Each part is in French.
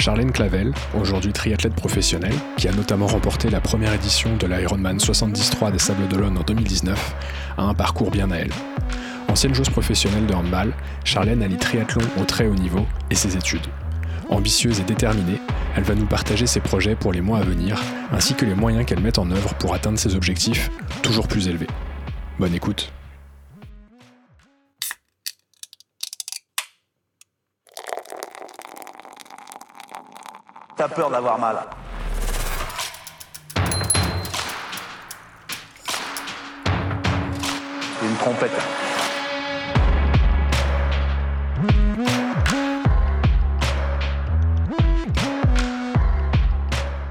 Charlène Clavel, aujourd'hui triathlète professionnelle, qui a notamment remporté la première édition de l'Ironman 73 des Sables d'Olonne en 2019, a un parcours bien à elle. Ancienne joueuse professionnelle de handball, Charlène allie triathlon au très haut niveau et ses études. Ambitieuse et déterminée, elle va nous partager ses projets pour les mois à venir, ainsi que les moyens qu'elle met en œuvre pour atteindre ses objectifs toujours plus élevés. Bonne écoute. T'as peur d'avoir mal. Une trompette.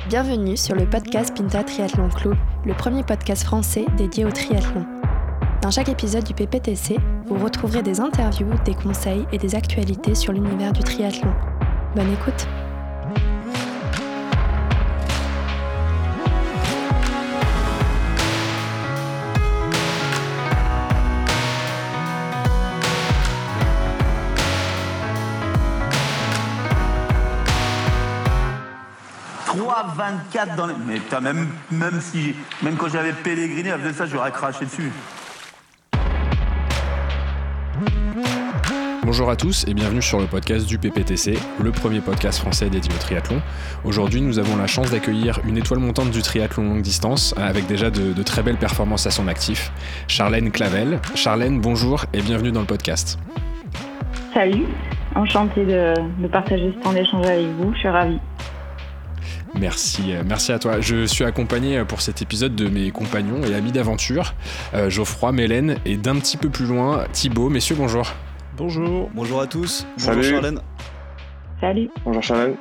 Bienvenue sur le podcast Pinta Triathlon Club, le premier podcast français dédié au triathlon. Dans chaque épisode du PPTC, vous retrouverez des interviews, des conseils et des actualités sur l'univers du triathlon. Bonne écoute! 24 dans les... Mais même, même, si, même quand j'avais pèleriné, elle faisait ça, j'aurais craché dessus. Bonjour à tous et bienvenue sur le podcast du PPTC, le premier podcast français dédié au triathlon. Aujourd'hui, nous avons la chance d'accueillir une étoile montante du triathlon longue distance, avec déjà de, très belles performances à son actif, Charlène Clavel. Charlène, bonjour et bienvenue dans le podcast. Salut, enchanté de, de partager ce temps d'échange avec vous, je suis ravie. Merci, euh, merci à toi. Je suis accompagné euh, pour cet épisode de mes compagnons et amis d'aventure, euh, Geoffroy, Mélène et d'un petit peu plus loin, Thibaut. Messieurs, bonjour. Bonjour. Bonjour à tous. Bonjour Charlène. Salut. Bonjour Charlène.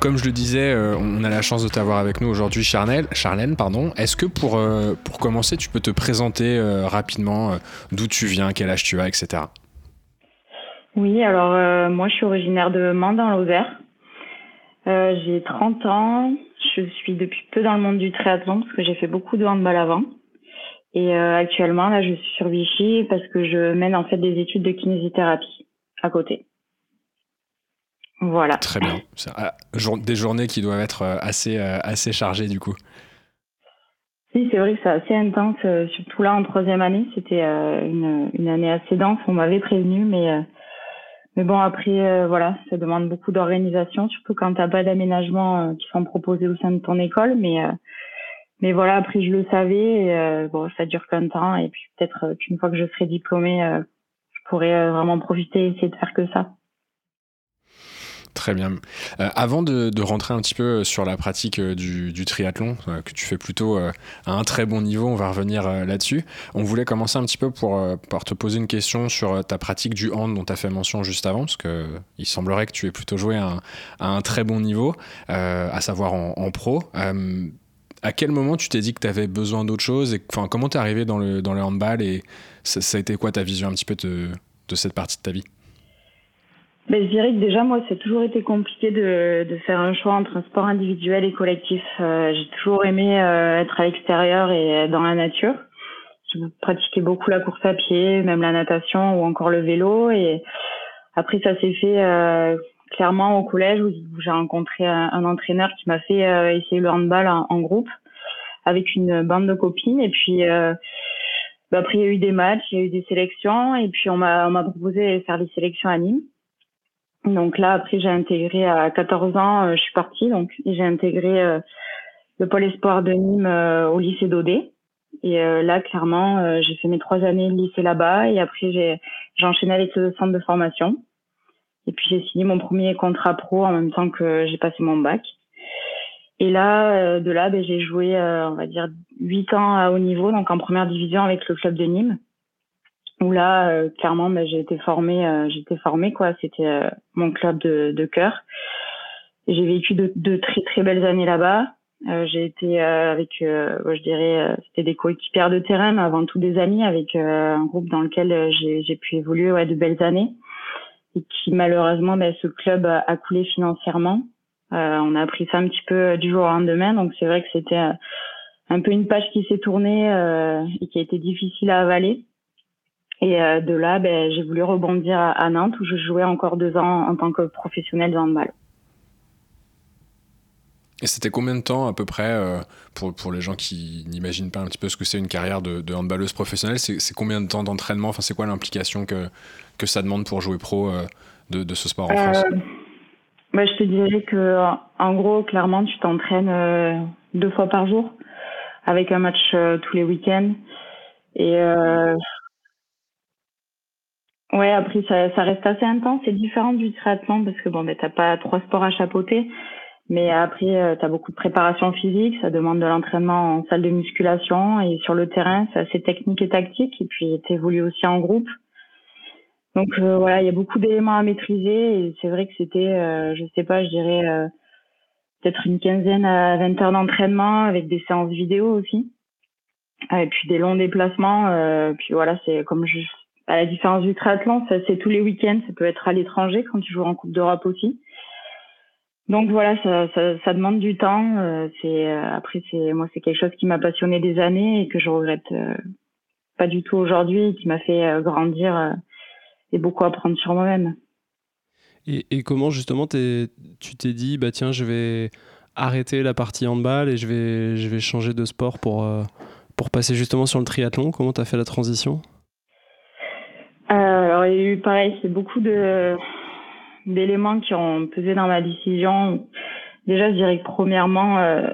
comme je le disais, on a la chance de t'avoir avec nous aujourd'hui, Charlène. Charlène, pardon. Est-ce que pour, pour commencer, tu peux te présenter rapidement d'où tu viens, quel âge tu as, etc. Oui, alors moi je suis originaire de Mans dans l'Auvergne. Euh, j'ai 30 ans. Je suis depuis peu dans le monde du triathlon parce que j'ai fait beaucoup de handball avant. Et euh, actuellement, là, je suis sur Vichy parce que je mène en fait des études de kinésithérapie à côté. Voilà. Très bien. Ah, des journées qui doivent être euh, assez, assez chargées du coup. Oui, c'est vrai que c'est assez intense, surtout là en troisième année. C'était une, une, année assez dense. On m'avait prévenu, mais mais bon, après, euh, voilà, ça demande beaucoup d'organisation, surtout quand t'as pas d'aménagement euh, qui sont proposés au sein de ton école. Mais euh, mais voilà, après je le savais. Et, bon, ça dure qu'un temps, et puis peut-être qu'une fois que je serai diplômée, je pourrai vraiment profiter et essayer de faire que ça. Très bien. Euh, avant de, rentrer un petit peu sur la pratique euh, du, triathlon, euh, que tu fais plutôt à un très bon niveau, on va revenir là-dessus. On voulait commencer un petit peu pour, te poser une question sur ta pratique du hand dont tu as fait mention juste avant, parce qu'il semblerait que tu aies plutôt joué à un, très bon niveau, à savoir en, pro. à quel moment tu t'es dit que tu avais besoin d'autre chose et comment tu es arrivé dans le handball et ça, a été quoi ta vision un petit peu de cette partie de ta vie? Ben, je dirais que déjà, moi, c'est toujours été compliqué de, de faire un choix entre un sport individuel et collectif. Euh, j'ai toujours aimé euh, être à l'extérieur et dans la nature. Je pratiquais beaucoup la course à pied, même la natation ou encore le vélo. Et après, ça s'est fait euh, clairement au collège où, j'ai rencontré un, entraîneur qui m'a fait essayer le handball en, groupe avec une bande de copines. Et puis, ben, après, il y a eu des matchs, il y a eu des sélections. Et puis, on m'a proposé de faire des sélections à Nîmes. Donc là, après, j'ai intégré à 14 ans, euh, je suis partie, donc j'ai intégré euh, le pôle espoir de Nîmes euh, au lycée d'Odé. Et là, clairement, j'ai fait mes trois années de lycée là-bas et après, j'ai, j'ai enchaîné avec le centre de formation. Et puis, j'ai signé mon premier contrat pro en même temps que j'ai passé mon bac. Et là, de là, ben, j'ai joué, on va dire, huit ans à haut niveau, donc en première division avec le club de Nîmes où là euh, clairement ben, j'ai été formée euh, j'étais formée quoi. C'était euh, mon club de, de cœur. J'ai vécu de, de, très très belles années là-bas. J'ai été avec je dirais c'était des coéquipières de terrain mais avant tout des amis avec un groupe dans lequel j'ai pu évoluer ouais, de belles années. Et qui malheureusement ben, ce club a, coulé financièrement. On a appris ça un petit peu du jour au lendemain. Donc c'est vrai que c'était un peu une page qui s'est tournée et qui a été difficile à avaler et de là, ben, j'ai voulu rebondir à, Nantes où je jouais encore deux ans en tant que professionnel de handball. Et c'était combien de temps à peu près, euh, pour, pour les gens qui n'imaginent pas un petit peu ce que c'est une carrière de, de handballeuse professionnelle, c'est combien de temps d'entraînement? Enfin, c'est quoi l'implication que, que ça demande pour jouer pro euh, de, de, ce sport en France? Euh, bah, Je te dirais que, en gros, clairement, tu t'entraînes deux fois par jour, avec un match tous les week-ends. Et ouais, après, ça, ça reste assez intense. C'est différent du triathlon parce que bon, ben, t'as pas trois sports à chapeauter. Mais après, euh, tu as beaucoup de préparation physique, ça demande de l'entraînement en salle de musculation et sur le terrain, c'est assez technique et tactique. Et puis, tu évolues aussi en groupe. Donc euh, voilà, il y a beaucoup d'éléments à maîtriser et c'est vrai que c'était, euh, je sais pas, je dirais euh, peut-être une quinzaine à 20 heures d'entraînement avec des séances vidéo aussi. Et puis des longs déplacements. puis voilà, c'est comme je, à la différence du triathlon, c'est tous les week-ends, ça peut être à l'étranger quand tu joues en Coupe d'Europe aussi. Donc voilà, ça, demande du temps. Euh, euh, après moi c'est quelque chose qui m'a passionné des années et que je regrette euh, pas du tout aujourd'hui, qui m'a fait grandir et beaucoup apprendre sur moi-même. Et, comment justement tu t'es dit bah tiens je vais arrêter la partie handball et je vais je vais changer de sport pour pour passer justement sur le triathlon? Comment tu as fait la transition? Alors il y a eu pareil, c'est beaucoup de d'éléments qui ont pesé dans ma décision. Déjà, je dirais que premièrement, euh,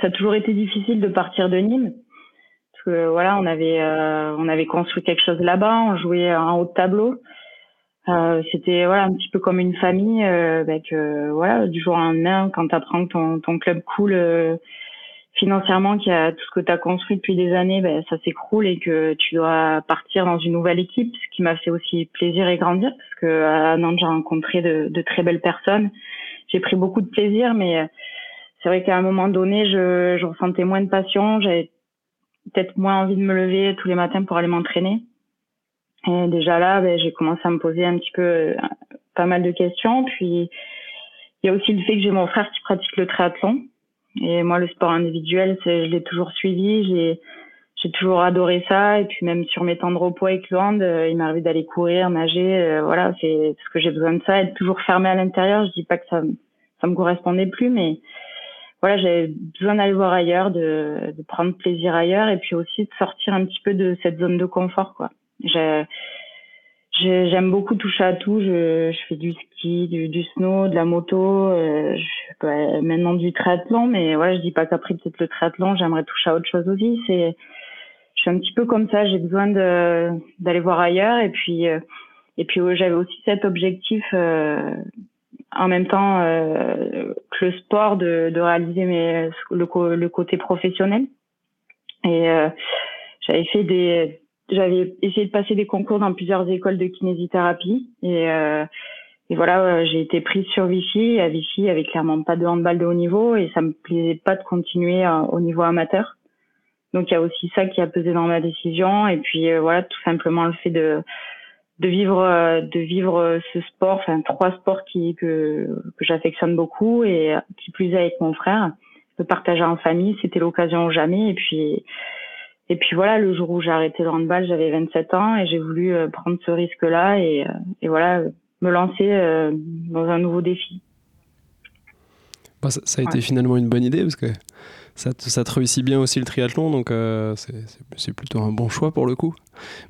ça a toujours été difficile de partir de Nîmes. Parce que voilà, on avait euh, on avait construit quelque chose là-bas, on jouait en haut de tableau. Euh, c'était voilà un petit peu comme une famille avec voilà du jour au lendemain quand tu apprends que ton, ton club coule financièrement a tout ce que tu as construit depuis des années ben, ça s'écroule et que tu dois partir dans une nouvelle équipe ce qui m'a fait aussi plaisir et grandir parce que à Nantes j'ai rencontré de, de, très belles personnes. J'ai pris beaucoup de plaisir mais euh, c'est vrai qu'à un moment donné je, je ressentais moins de passion j'avais peut-être moins envie de me lever tous les matins pour aller m'entraîner. Et déjà là ben, j'ai commencé à me poser un petit peu euh, pas mal de questions. Puis il y a aussi le fait que j'ai mon frère qui pratique le triathlon et moi, le sport individuel, je l'ai toujours suivi. J'ai toujours adoré ça. Et puis même sur mes temps de repos avec Luand, euh, il m'arrive d'aller courir, nager. Euh, voilà, c'est ce que j'ai besoin de ça. Être toujours fermé à l'intérieur. Je dis pas que ça ça me correspondait plus, mais voilà, j'avais besoin d'aller voir ailleurs, de, de prendre plaisir ailleurs, et puis aussi de sortir un petit peu de cette zone de confort, quoi. J'aime beaucoup toucher à tout. Je, je fais du ski, du, du, snow, de la moto, euh, je, maintenant du triathlon. Mais voilà, je dis pas qu'après peut-être le triathlon, j'aimerais toucher à autre chose aussi. C'est, je suis un petit peu comme ça. J'ai besoin de d'aller voir ailleurs. Et puis, euh, et puis j'avais aussi cet objectif euh, en même temps euh, que le sport de, de réaliser mes, le, le côté professionnel. Et euh, j'avais fait des j'avais essayé de passer des concours dans plusieurs écoles de kinésithérapie et, euh, et voilà, euh, j'ai été prise sur Vichy. À Vichy, il y avait clairement pas de handball de haut niveau et ça me plaisait pas de continuer euh, au niveau amateur. Donc il y a aussi ça qui a pesé dans ma décision et puis euh, voilà, tout simplement le fait de de vivre de vivre ce sport, enfin trois sports qui que que j'affectionne beaucoup et qui plus est avec mon frère, de partager en famille, c'était l'occasion jamais et puis et puis voilà, le jour où j'ai arrêté le handball, j'avais 27 ans et j'ai voulu euh, prendre ce risque-là et, euh, et, voilà, me lancer euh, dans un nouveau défi. Bah, ça, ça, a été finalement une bonne idée parce que ça te, ça te réussit bien aussi le triathlon, donc euh, c'est plutôt un bon choix pour le coup.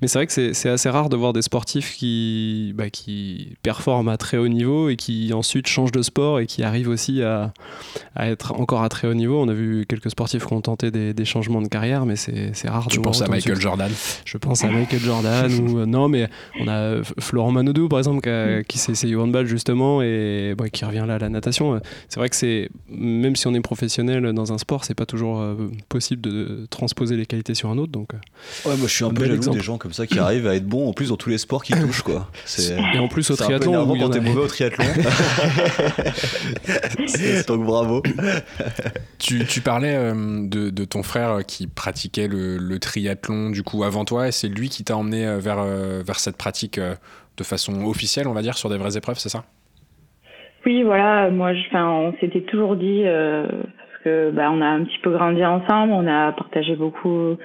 Mais c'est vrai que c'est assez rare de voir des sportifs qui, bah, qui performent à très haut niveau et qui ensuite changent de sport et qui arrivent aussi à, à être encore à très haut niveau. On a vu quelques sportifs qui ont tenté des, des changements de carrière, mais c'est rare. Tu penses à Michael Jordan Je pense à Michael Jordan ou euh, non, mais on a Florent Manodou par exemple qui, mm. qui s'est essayé au handball justement et bah, qui revient là à la natation. C'est vrai que c'est même si on est professionnel dans un sport, c'est pas toujours euh, possible de transposer les qualités sur un autre. Donc, euh, ouais, moi je suis un, peu jaloux des gens comme ça qui arrivent à être bons en plus dans tous les sports qu'ils touchent. Quoi. Et en plus au triathlon. quand t'es mauvais au triathlon. donc bravo. tu, tu parlais euh, de, de, ton frère qui pratiquait le, le, triathlon du coup avant toi et c'est lui qui t'a emmené vers, vers cette pratique de façon officielle, on va dire, sur des vraies épreuves, c'est ça? Oui, voilà, moi, je, on s'était toujours dit, euh, que bah, on a un petit peu grandi ensemble, on a partagé beaucoup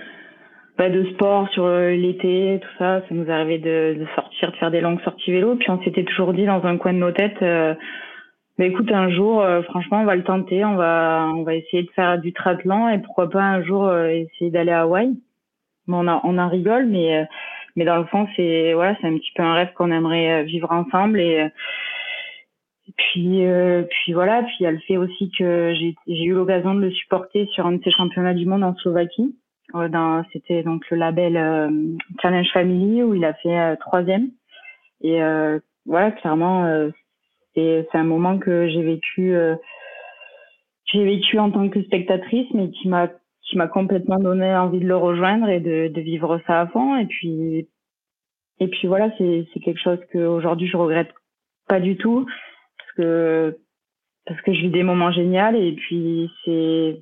bah, de sport sur l'été, tout ça. Ça nous arrivait de, de, sortir, de faire des longues sorties vélo. Puis on s'était toujours dit dans un coin de nos têtes, euh, Mais écoute, un jour, euh, franchement, on va le tenter. On va, on va essayer de faire du triathlon et pourquoi pas un jour euh, essayer d'aller à Hawaï. on, en, on en rigole, mais, euh, mais dans le fond, c'est voilà, c'est un petit peu un rêve qu'on aimerait vivre ensemble. Et, puis, puis voilà. Puis il y a le fait aussi que j'ai, eu l'occasion de le supporter sur un de ces championnats du monde en Slovaquie. C'était donc le label Challenge Family où il a fait troisième. Et voilà, clairement c'est un moment que j'ai vécu euh, j'ai vécu en tant que spectatrice, mais qui m'a qui m'a complètement donné envie de le rejoindre et de, de vivre ça à fond. Et puis et puis voilà, c'est c'est quelque chose que aujourd'hui je regrette pas du tout que parce que je vis des moments géniaux et puis c'est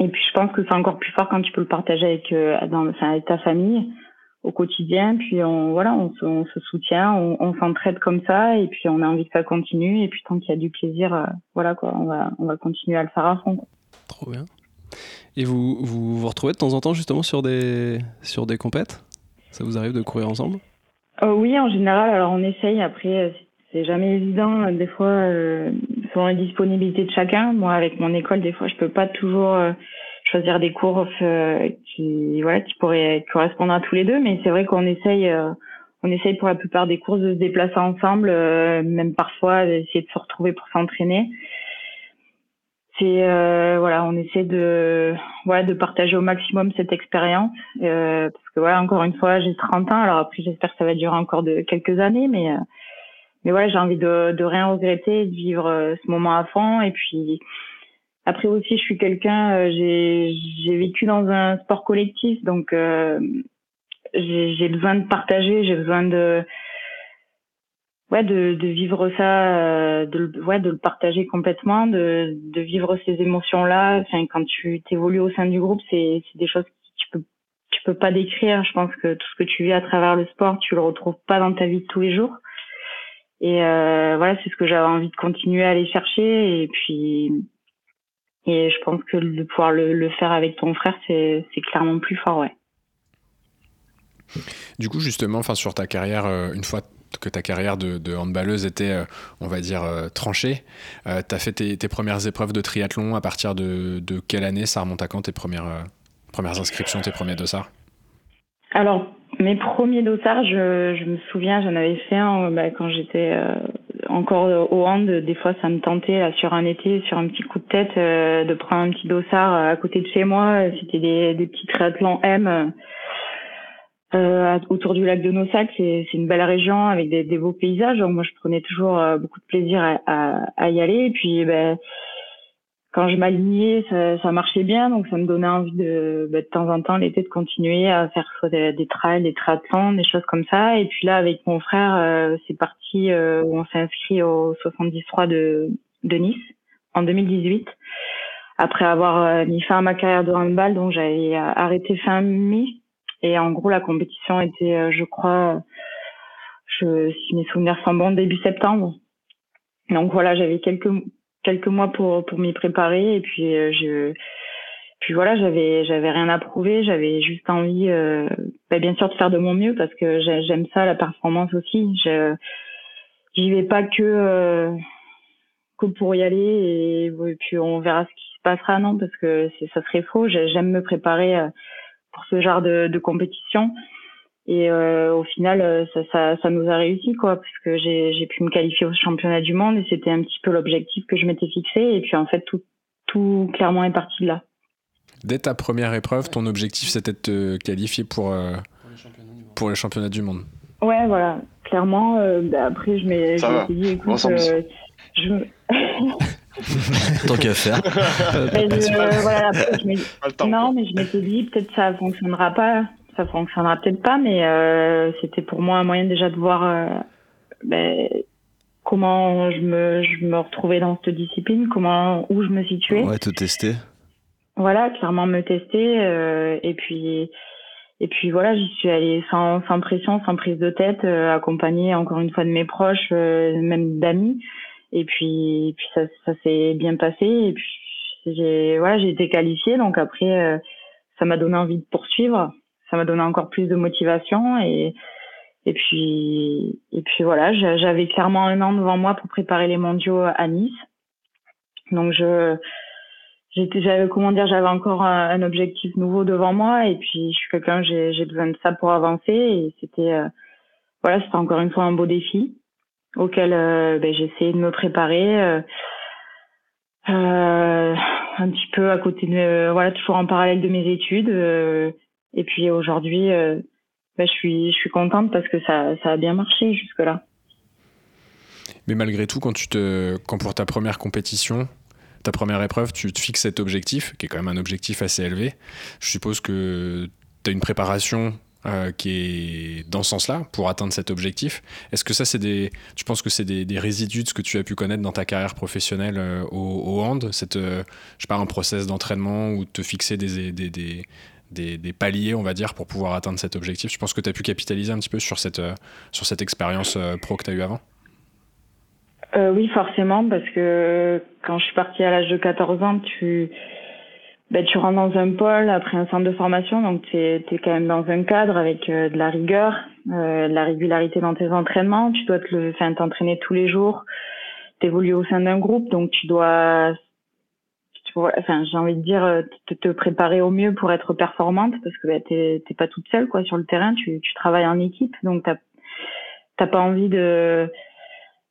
et puis je pense que c'est encore plus fort quand tu peux le partager avec euh, dans enfin, avec ta famille au quotidien. Puis on voilà, on, on se soutient, on, on s'entraide comme ça, et puis on a envie que ça continue. Et puis tant qu'il y a du plaisir, euh, voilà quoi, on va on va continuer à le faire à fond. Trop bien. Et vous, vous vous retrouvez de temps en temps justement sur des sur des compètes? Ça vous arrive de courir ensemble? Euh, Oui, en général. Alors on essaye. Après, c'est jamais évident. Des fois, euh, selon la disponibilité de chacun. Moi, avec mon école, des fois, je peux pas toujours choisir des cours euh, qui voilà qui pourraient correspondre à tous les deux mais c'est vrai qu'on essaye euh, on essaye pour la plupart des courses de se déplacer ensemble euh, même parfois d'essayer de se retrouver pour s'entraîner c'est voilà on essaie de voilà de partager au maximum cette expérience parce que voilà encore une fois j'ai 30 ans alors après j'espère que ça va durer encore de quelques années mais mais voilà j'ai envie de rien regretter de vivre ce moment à fond et puis après aussi, je suis quelqu'un, euh, j'ai vécu dans un sport collectif, donc euh, j'ai besoin de partager, j'ai besoin de ouais de, vivre ça, euh, de ouais de le partager complètement, de, de vivre ces émotions là. Enfin, quand tu t'évolues au sein du groupe, c'est c'est des choses que tu peux tu peux pas décrire. Je pense que tout ce que tu vis à travers le sport, tu le retrouves pas dans ta vie de tous les jours. Et euh, voilà, c'est ce que j'avais envie de continuer à aller chercher. Et puis et je pense que de pouvoir le, faire avec ton frère, c'est clairement plus fort, ouais. Du coup, justement, enfin sur ta carrière, euh, une fois que ta carrière de, handballeuse était, euh, on va dire, euh, tranchée, tu as fait tes, premières épreuves de triathlon à partir de, quelle année Ça remonte à quand tes premières, premières inscriptions, tes premiers dossards? Alors, mes premiers dossards, je, me souviens, j'en avais fait un bah, quand j'étais encore au hand, des fois ça me tentait sur un été, sur un petit coup de tête, euh, de prendre un petit dossard à côté de chez moi. C'était des, des petits triathlons M euh, autour du lac de Nossac. C'est une belle région avec des, des, beaux paysages. Moi je prenais toujours euh, beaucoup de plaisir à, à, à y aller. Et puis ben quand je m'alignais, ça, ça, marchait bien, donc ça me donnait envie de, bah, de temps en temps l'été de continuer à faire soit des, trails, des triathlons, des choses comme ça. Et puis là, avec mon frère, euh, c'est parti euh, où on s'est inscrit au 73 de, de Nice en 2018. Après avoir euh, mis fin à ma carrière de handball, donc j'avais arrêté fin mai. Et en gros, la compétition était, je crois, je, si mes souvenirs sont bons, début septembre. Donc voilà, j'avais quelques quelques mois pour pour m'y préparer. Et puis euh, je puis voilà j'avais j'avais rien à prouver. J'avais juste envie euh, bah, bien sûr de faire de mon mieux parce que j'aime ça la performance aussi. J'y vais pas que euh, que pour y aller et, puis on verra ce qui se passera non parce que ça serait faux. J'aime me préparer pour ce genre de, de compétition et euh, au final, euh, ça, ça, ça, nous a réussi, quoi, parce que j'ai pu me qualifier au championnat du monde et c'était un petit peu l'objectif que je m'étais fixé. Et puis en fait, tout, tout clairement est parti de là. Dès ta première épreuve, ton objectif c'était de te qualifier pour, euh, pour les championnats du monde. Ouais, voilà, clairement. Euh, bah, après, je m'étais dit, écoute, je Tant qu'à faire. voilà, non, mais je m'étais dit, peut-être ça fonctionnera pas ça fonctionnera peut-être pas, mais euh, c'était pour moi un moyen déjà de voir euh, ben, comment je me, je me retrouvais dans cette discipline, comment où je me situais. Ouais, te tester. Voilà, clairement me tester, euh, et puis et puis voilà, j'y suis allée sans, sans pression, sans prise de tête, accompagnée encore une fois de mes proches, même d'amis. Et puis, puis ça, ça s'est bien passé. Et puis j'ai voilà, j'ai été qualifiée, donc après ça m'a donné envie de poursuivre ça m'a donné encore plus de motivation et, Et puis, et puis voilà, j'avais clairement un an devant moi pour préparer les mondiaux à Nice. Donc je, j'avais comment dire, j'avais encore un, objectif nouveau devant moi. Et puis je suis quelqu'un, j'ai, besoin de ça pour avancer. Et c'était, euh, voilà, c'était encore une fois un beau défi auquel euh, ben, essayé de me préparer. Euh, euh, un petit peu à côté de voilà toujours en parallèle de mes études et puis aujourd'hui ben, je suis je suis contente parce que ça ça a bien marché jusque là mais malgré tout quand tu te quand pour ta première compétition ta première épreuve tu te fixes cet objectif qui est quand même un objectif assez élevé je suppose que tu as une préparation euh, qui est dans ce sens-là pour atteindre cet objectif. Est-ce que ça, c'est des, tu penses que c'est des, résidus de ce que tu as pu connaître dans ta carrière professionnelle euh, au, hand, cette, euh, je sais pas, un process d'entraînement ou te fixer des, des, des, paliers, on va dire, pour pouvoir atteindre cet objectif. Je pense que tu as pu capitaliser un petit peu sur cette, sur cette expérience pro que tu as eue avant Oui, forcément, parce que quand je suis partie à l'âge de 14 ans, tu ben, tu rentres dans un pôle après un centre de formation, donc tu es, quand même dans un cadre avec euh, de la rigueur, euh, de la régularité dans tes entraînements. Tu dois te t'entraîner tous les jours, t'évoluer au sein d'un groupe, donc tu dois, enfin j'ai envie de dire, euh, te, te, préparer au mieux pour être performante, parce que ben, t'es pas toute seule quoi sur le terrain, tu, travailles en équipe, donc t'as t'as pas envie de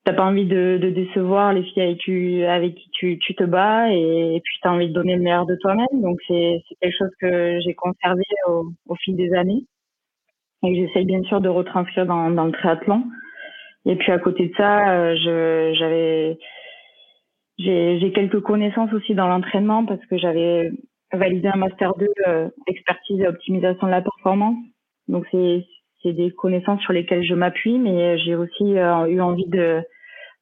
t'as pas envie de, décevoir les filles avec qui, avec qui tu, tu te bats et, et puis t'as envie de donner le meilleur de toi-même. Donc c'est quelque chose que j'ai conservé au, fil des années et que j'essaye bien sûr de retranscrire dans, dans le triathlon. Et puis à côté de ça, euh, j'avais j'ai quelques connaissances aussi dans l'entraînement parce que j'avais validé un master 2 euh, expertise et optimisation de la performance. Donc c'est des connaissances sur lesquelles je m'appuie, mais j'ai aussi euh, eu envie de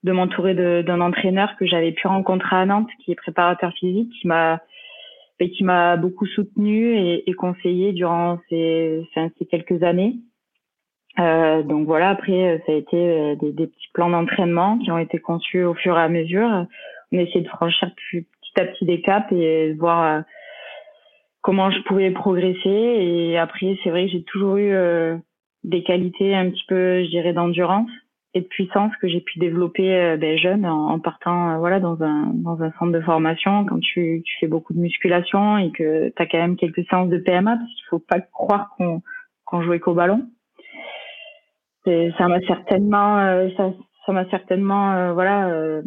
de m'entourer d'un entraîneur que j'avais pu rencontrer à Nantes, qui est préparateur physique, qui m'a qui m'a beaucoup soutenu et, et, conseillé durant ces, ces quelques années. Euh, donc voilà, après, ça a été euh, des, des petits plans d'entraînement qui ont été conçus au fur et à mesure. On a essayé de franchir petit à petit des caps et voir euh, comment je pouvais progresser. Et après, c'est vrai que j'ai toujours eu euh, des qualités un petit peu, je dirais, d'endurance et de puissance que j'ai pu développer euh, ben, jeune en, partant voilà dans un dans un centre de formation quand tu, fais beaucoup de musculation et que tu as quand même quelques séances de PMA parce qu'il faut pas croire qu'on qu'on jouait qu'au ballon ça m'a certainement ça ça m'a certainement voilà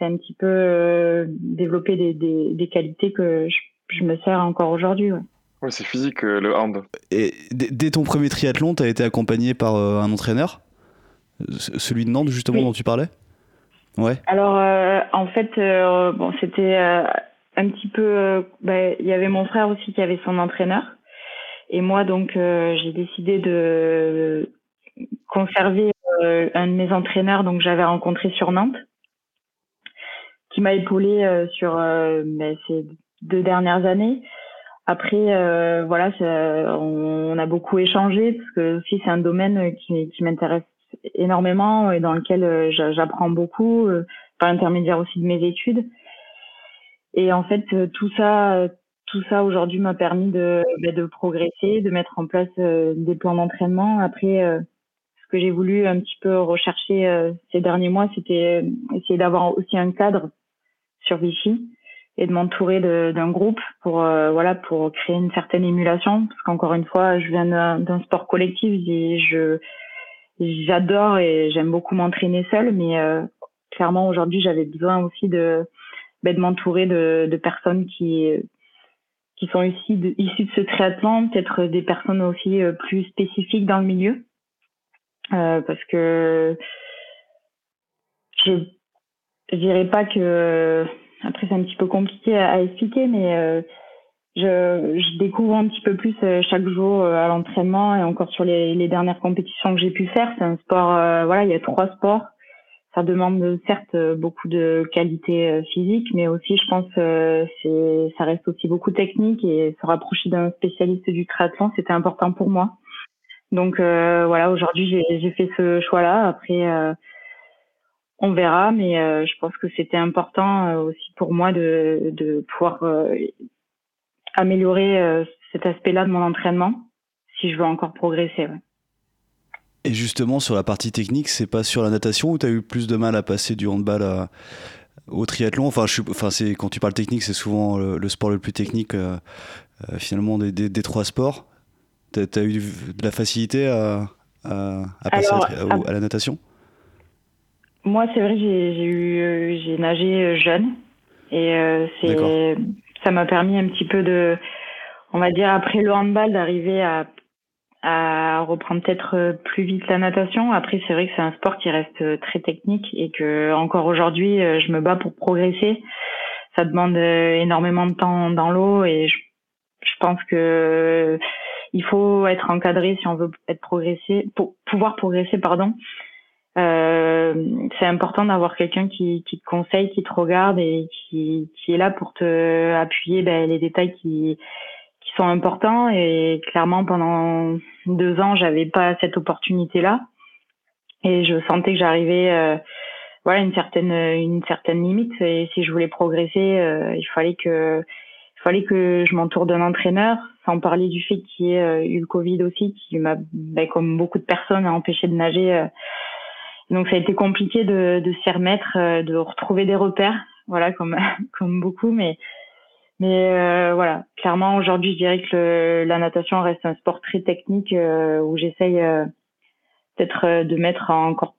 c'est un petit peu développé des, des, des qualités que je, je me sers encore aujourd'hui ouais. Ouais, c'est physique le hand. Et dès ton premier triathlon, tu as été accompagné par un entraîneur? Celui de Nantes, justement, dont tu parlais? Ouais. Alors, euh, en fait, euh, bon, c'était euh, un petit peu. Bah, il y avait mon frère aussi qui avait son entraîneur. Et moi, donc, j'ai décidé de conserver un de mes entraîneurs, donc j'avais rencontré sur Nantes, qui m'a épaulé sur bah, ces deux dernières années. Après, voilà, on, a beaucoup échangé parce que aussi c'est un domaine qui, qui m'intéresse énormément et dans lequel euh, j'apprends beaucoup euh, par l'intermédiaire aussi de mes études. Et en fait, euh, tout ça, tout ça aujourd'hui m'a permis de, bah, de progresser, de mettre en place des plans d'entraînement. Après, ce que j'ai voulu un petit peu rechercher ces derniers mois, c'était essayer d'avoir aussi un cadre sur Vichy et de m'entourer d'un groupe pour voilà pour créer une certaine émulation. Parce qu'encore une fois je viens d'un sport collectif et je j'adore et j'aime beaucoup m'entraîner seule, mais euh, clairement aujourd'hui j'avais besoin aussi de, ben, de m'entourer de, personnes qui qui sont issues de, issues de ce triathlon, peut-être des personnes aussi euh, plus spécifiques dans le milieu, euh, parce que je je dirais pas que après c'est un petit peu compliqué à, expliquer, mais euh, je, je, découvre un petit peu plus euh, chaque jour euh, à l'entraînement et encore sur les, les dernières compétitions que j'ai pu faire. C'est un sport, euh, voilà, il y a trois sports. Ça demande certes beaucoup de qualité physique, mais aussi, je pense, c'est, ça reste aussi beaucoup technique et se rapprocher d'un spécialiste du triathlon, c'était important pour moi. Donc voilà, aujourd'hui, j'ai, j'ai fait ce choix-là. Après, on verra, mais je pense que c'était important aussi pour moi de, de pouvoir améliorer euh, cet aspect-là de mon entraînement si je veux encore progresser. Et justement, sur la partie technique, c'est pas sur la natation où tu as eu plus de mal à passer du handball au triathlon? Enfin, je, enfin c'est, quand tu parles technique, c'est souvent le, sport le plus technique euh, euh, finalement des, des, trois sports. Tu as, eu de la facilité à, à, passer à, la natation? Moi, c'est vrai, j'ai, eu, j'ai nagé jeune et c'est, ça m'a permis un petit peu de, on va dire, après le handball, d'arriver à à reprendre peut-être euh, plus vite la natation. Après, c'est vrai que c'est un sport qui reste euh, très technique et que encore aujourd'hui, euh, je me bats pour progresser. Ça demande énormément de temps dans l'eau et je, je, pense que il faut être encadré si on veut être progressé, pour pouvoir progresser, pardon. Euh, c'est important d'avoir quelqu'un qui, qui te conseille, qui te regarde et qui, qui est là pour te appuyer ben, les détails qui qui sont importants. Et clairement pendant deux ans j'avais pas cette opportunité là et je sentais que j'arrivais euh, voilà une certaine une certaine limite. Et si je voulais progresser euh, il fallait que il fallait que je m'entoure d'un entraîneur sans parler du fait qu'il y ait euh, eu le Covid aussi qui m'a ben, comme beaucoup de personnes a empêché de nager donc ça a été compliqué de, de s'y remettre de retrouver des repères voilà comme comme beaucoup mais mais euh, voilà, clairement aujourd'hui, je dirais que la natation reste un sport très technique euh, où j'essaye euh, peut-être de mettre encore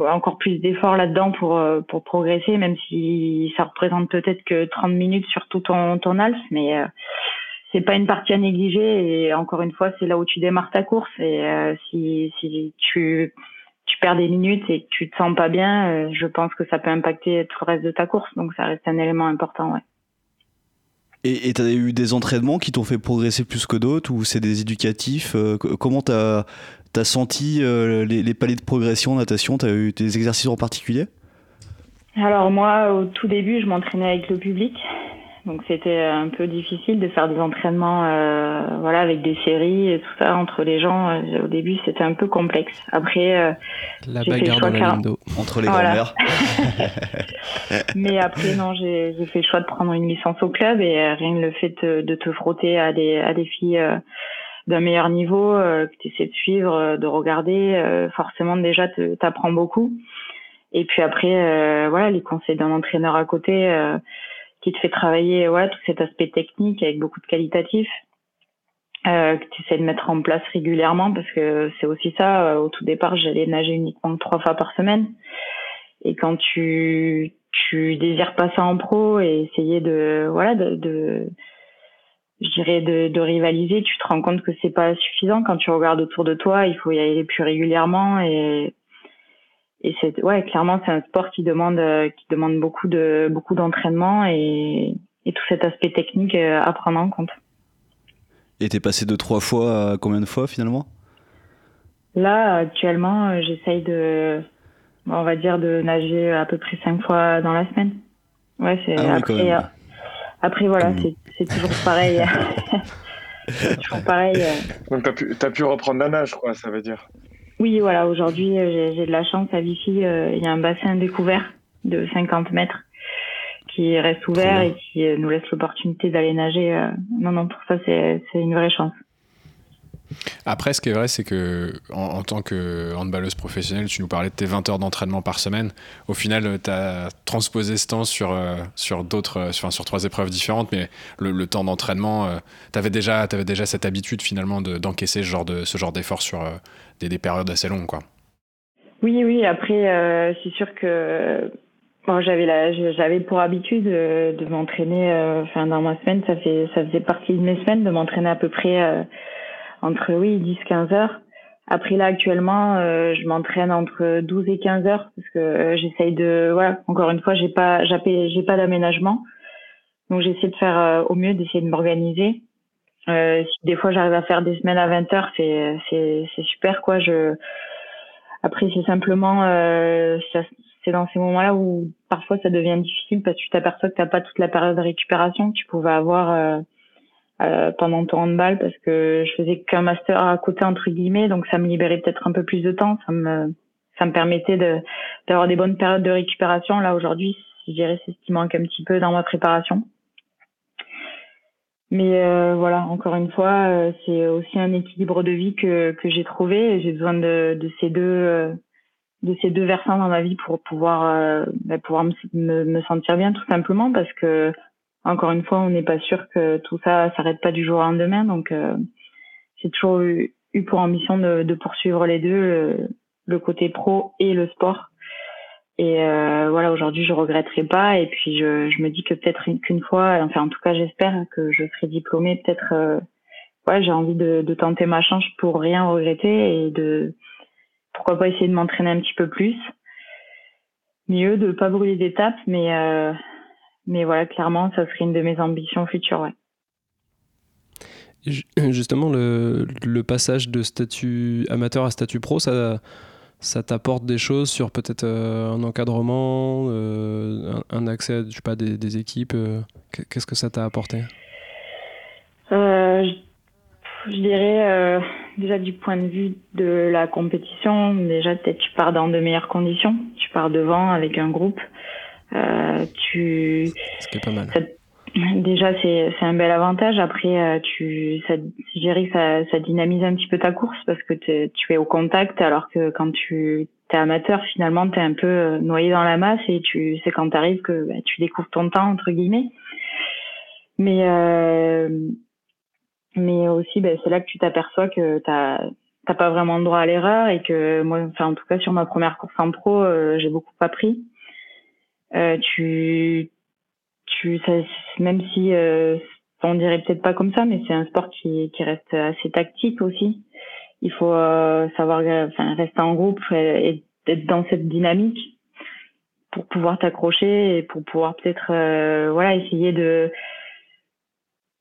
encore plus d'efforts là-dedans pour pour progresser, même si ça représente peut-être que 30 minutes sur tout ton ton alf, mais c'est pas une partie à négliger. Et encore une fois, c'est là où tu démarres ta course. Et si si tu tu perds des minutes et tu te sens pas bien, je pense que ça peut impacter tout le reste de ta course, donc ça reste un élément important, ouais. Et tu as eu des entraînements qui t'ont fait progresser plus que d'autres ou c'est des éducatifs euh, Comment tu as, senti euh, les, les, paliers de progression en natation Tu as eu des exercices en particulier? Alors moi, au tout début, je m'entraînais avec le public. Donc c'était un peu difficile de faire des entraînements euh, voilà avec des séries et tout ça entre les gens. Euh, au début c'était un peu complexe. Après euh, la bagarre dans la entre les grand-mères. Mais après non j'ai fait le choix de prendre une licence au club et euh, rien que le fait de, de, te frotter à des à des filles d'un meilleur niveau que tu essaies de suivre, de regarder, forcément déjà t'apprends beaucoup. Et puis après voilà les conseils d'un entraîneur à côté qui te fait travailler ouais, tout cet aspect technique avec beaucoup de qualitatif, euh, que tu essaies de mettre en place régulièrement parce que c'est aussi ça. Euh, au tout départ, j'allais nager uniquement trois fois par semaine. Et quand tu, tu désires passer en pro et essayer de, voilà, de, de je dirais de, rivaliser, tu te rends compte que c'est pas suffisant. Quand tu regardes autour de toi, il faut y aller plus régulièrement et c'est ouais clairement c'est un sport qui demande euh, qui demande beaucoup de beaucoup d'entraînement et, et tout cet aspect technique euh, à prendre en compte. Et t'es passé de trois fois à combien de fois finalement? Là actuellement euh, j'essaye de on va dire de nager à peu près cinq fois dans la semaine. Ouais c'est ah après après voilà mmh. c'est toujours pareil. toujours pareil. Donc t'as pu, as pu reprendre la nage quoi ça veut dire. Oui, voilà, aujourd'hui, euh, j'ai de la chance à Vichy. Euh, il y a un bassin découvert de 50 mètres qui reste ouvert et qui euh, nous laisse l'opportunité d'aller nager. Non, non, pour ça, c'est une vraie chance. Après, ce qui est vrai, c'est que en, tant que handballeuse professionnelle, tu nous parlais de tes 20 heures d'entraînement par semaine. Au final, tu as transposé ce temps sur, sur d'autres, sur, sur, trois épreuves différentes, mais le, temps d'entraînement, tu avais déjà, déjà cette habitude finalement d'encaisser ce genre de ce genre d'effort sur des, des, périodes assez longues, quoi. Oui, oui. Après, euh, c'est sûr que bon, j'avais j'avais pour habitude de, de m'entraîner. Euh, enfin, dans ma semaine, ça ça faisait partie de mes semaines de m'entraîner à peu près euh, entre oui 10-15 heures. Après là actuellement, je m'entraîne entre 12 et 15 heures parce que j'essaye de voilà encore une fois j'ai pas j'ai pas d'aménagement donc j'essaie de faire au mieux d'essayer de m'organiser euh, si des fois j'arrive à faire des semaines à 20 heures, c'est c'est c'est super quoi. Je après c'est simplement euh, c'est dans ces moments-là où parfois ça devient difficile parce que tu t'aperçois que t'as pas toute la période de récupération que tu pouvais avoir euh, pendant ton handball parce que je faisais qu'un master à côté entre guillemets donc ça me libérait peut-être un peu plus de temps. Ça me ça me permettait d'avoir des bonnes périodes de récupération. Là aujourd'hui, je dirais c'est ce qui manque un petit peu dans ma préparation. Mais euh, voilà, encore une fois, euh, c'est aussi un équilibre de vie que, que j'ai trouvé. J'ai besoin de, ces deux euh, de ces deux versants dans ma vie pour pouvoir bah, pouvoir me, sentir bien tout simplement parce que encore une fois, on n'est pas sûr que tout ça s'arrête pas du jour au lendemain. Donc j'ai toujours eu, eu, pour ambition de, de poursuivre les deux, le côté pro et le sport. Et euh, voilà, aujourd'hui, je regretterai pas. Et puis, je, je me dis que peut-être qu'une fois, enfin, en tout cas, j'espère que je serai diplômée. Peut-être, euh, ouais, j'ai envie de, de, tenter ma chance pour rien regretter et de, pourquoi pas essayer de m'entraîner un petit peu plus. Mieux de pas brûler d'étapes, mais, euh, mais voilà, clairement, ça serait une de mes ambitions futures, ouais. Justement, le, le passage de statut amateur à statut pro, ça ça t'apporte des choses sur peut-être euh, un encadrement, euh, un, accès à je sais pas, des, des équipes euh, Qu'est-ce que ça t'a apporté? Je, je, dirais déjà du point de vue de la compétition, déjà peut-être tu pars dans de meilleures conditions, tu pars devant avec un groupe. Tu, Ce qui est pas mal. Déjà, c'est c'est un bel avantage. Après, euh, tu, ça, je dirais que ça, ça dynamise un petit peu ta course parce que tu es au contact, alors que quand tu es amateur, finalement, tu es un peu euh, noyé dans la masse et tu sais quand t'arrives que bah, tu découvres ton temps entre guillemets. Mais euh, mais aussi, bah, c'est là que tu t'aperçois que t'as t'as pas vraiment le droit à l'erreur et que moi, enfin en tout cas sur ma première course en pro, euh, j'ai beaucoup appris. Euh, tu tu, ça, même si euh, on dirait peut-être pas comme ça, mais c'est un sport qui, qui reste assez tactique aussi. Il faut euh, savoir enfin, rester en groupe et, être dans cette dynamique pour pouvoir t'accrocher et pour pouvoir peut-être euh, voilà essayer de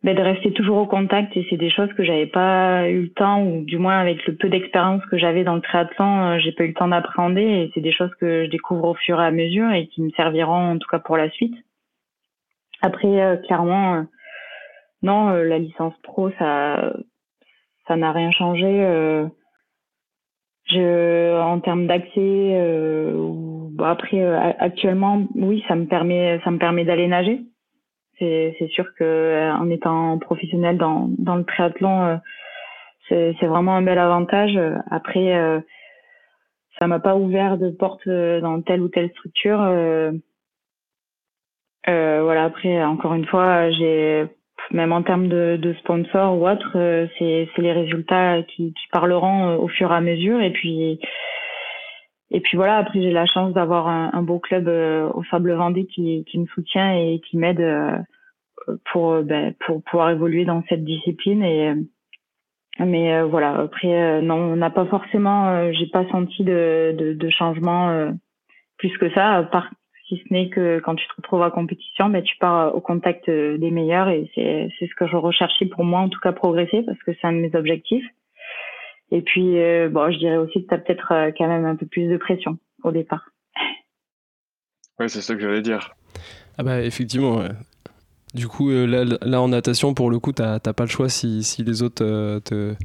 ben, de rester toujours au contact et c'est des choses que j'avais pas eu le temps ou du moins avec le peu d'expérience que j'avais dans le triathlon j'ai pas eu le temps d'appréhender et c'est des choses que je découvre au fur et à mesure et qui me serviront en tout cas pour la suite après, euh, clairement, euh, non, euh, la licence pro, ça, ça n'a rien changé. je, en termes d'accès, bah, après, actuellement, oui, ça me permet, ça me permet d'aller nager. C'est, sûr que en étant professionnel dans, le triathlon, c'est, c'est vraiment un bel avantage. Après, ça m'a pas ouvert de porte dans telle ou telle structure. Euh, voilà, après, encore une fois, même en termes de, de sponsors ou autre, euh, c'est les résultats qui, qui parleront euh, au fur et à mesure. Et puis, et puis voilà, après j'ai la chance d'avoir un, beau club au Sable Vendée qui, qui me soutient et qui m'aide pour ben, pour pouvoir évoluer dans cette discipline. Et mais voilà, après non, on n'a pas forcément, j'ai pas senti de, de, de changement plus que ça. Si ce n'est que quand tu te retrouves en compétition, ben, tu pars au contact euh, des meilleurs et c'est, c'est ce que je recherchais pour moi, en tout cas progresser, parce que c'est un de mes objectifs. Et puis, euh, bon, je dirais aussi que tu as peut-être euh, quand même un peu plus de pression au départ. Oui, c'est ça que j'allais dire. Ah bah effectivement, du coup, là, là, en natation, pour le coup, t'as pas le choix si, si les autres te,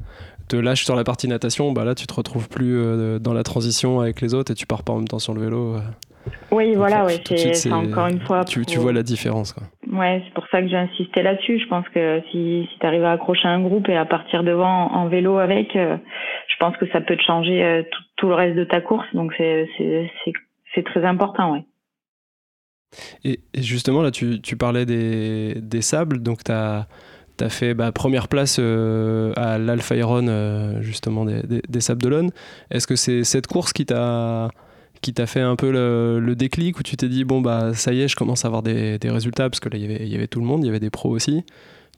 te lâchent sur la partie natation, bah là tu te retrouves plus dans la transition avec les autres et tu pars pas en même temps sur le vélo. Oui, voilà, ouais, c'est encore une fois. Tu, tu, vois la différence. Quoi. Ouais, c'est pour ça que j'ai insisté là-dessus. Je pense que si, si tu arrives à accrocher un groupe et à partir devant en, vélo avec, euh, je pense que ça peut te changer euh, tout, tout, le reste de ta course. Donc c'est très important, ouais. Et, justement, là, tu, tu parlais des, des sables. Donc tu as tu as fait bah, première place euh, à l'Alpha Iron, justement, des, des, des Sables d'Olonne. Est-ce que c'est cette course qui t'a qui t'a fait un peu le, déclic où tu t'es dit bon bah ça y est je commence à avoir des, résultats parce que là il y avait tout le monde il y avait des pros aussi.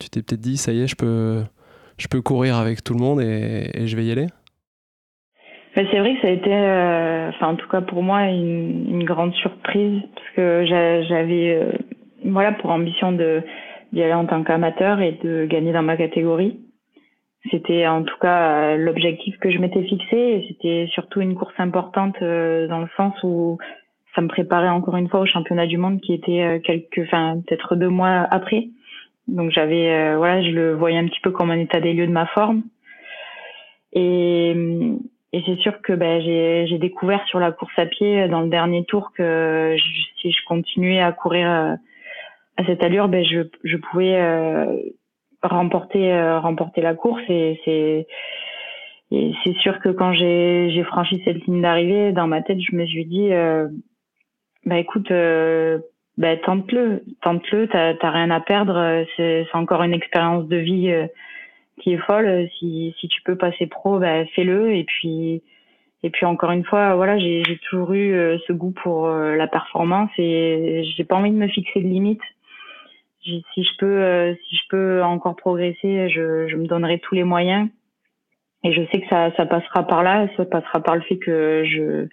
Tu t'es peut-être dit ça y est je peux je peux courir avec tout le monde et, je vais y aller? C'est vrai que ça a été euh, enfin en tout cas pour moi une, grande surprise parce que j'avais euh, voilà pour ambition de d'y aller en tant qu'amateur et de gagner dans ma catégorie c'était en tout cas l'objectif que je m'étais fixé et c'était surtout une course importante euh, dans le sens où ça me préparait encore une fois au championnat du monde qui était euh, quelques, enfin peut-être deux mois après. Donc j'avais, euh, voilà, je le voyais un petit peu comme un état des lieux de ma forme. Et, et c'est sûr que ben, j'ai découvert sur la course à pied dans le dernier tour que si je continuais à courir à cette allure, ben je, je pouvais remporter remporter la course et c'est c'est sûr que quand j'ai j'ai franchi cette ligne d'arrivée dans ma tête je me suis dit bah écoute bah tente-le tente-le t'as t'as rien à perdre c'est c'est encore une expérience de vie qui est folle si si tu peux passer pro bah fais-le et puis et puis encore une fois, voilà, j'ai toujours eu euh, ce goût pour euh, la performance et j'ai pas envie de me fixer de limites. Si je peux, euh, si je peux encore progresser, je, je, me donnerai tous les moyens. Et je sais que ça, ça passera par là, ça passera par le fait que je,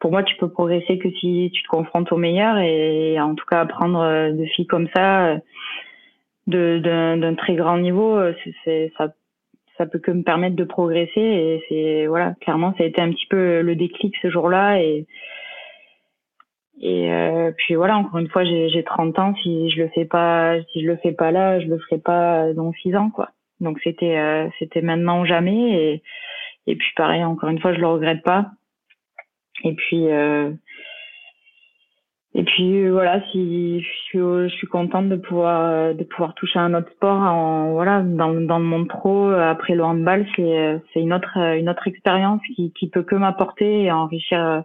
pour moi, tu peux progresser que si tu te confrontes au meilleur et en tout cas apprendre de filles comme ça, de d'un très grand niveau, c'est ça ça peut que me permettre de progresser et c'est voilà clairement ça a été un petit peu le déclic ce jour-là et et euh, puis voilà encore une fois j'ai j'ai 30 ans. Si je le fais pas si je le fais pas là je le ferai pas dans 6 ans quoi. Donc c'était euh, c'était maintenant ou jamais. Et et puis pareil encore une fois je le regrette pas. Et puis euh, et puis voilà, si je suis, je suis contente de pouvoir euh, de pouvoir toucher un autre sport en voilà dans dans le monde pro après le handball, c'est c'est une autre une autre expérience qui qui peut que m'apporter et enrichir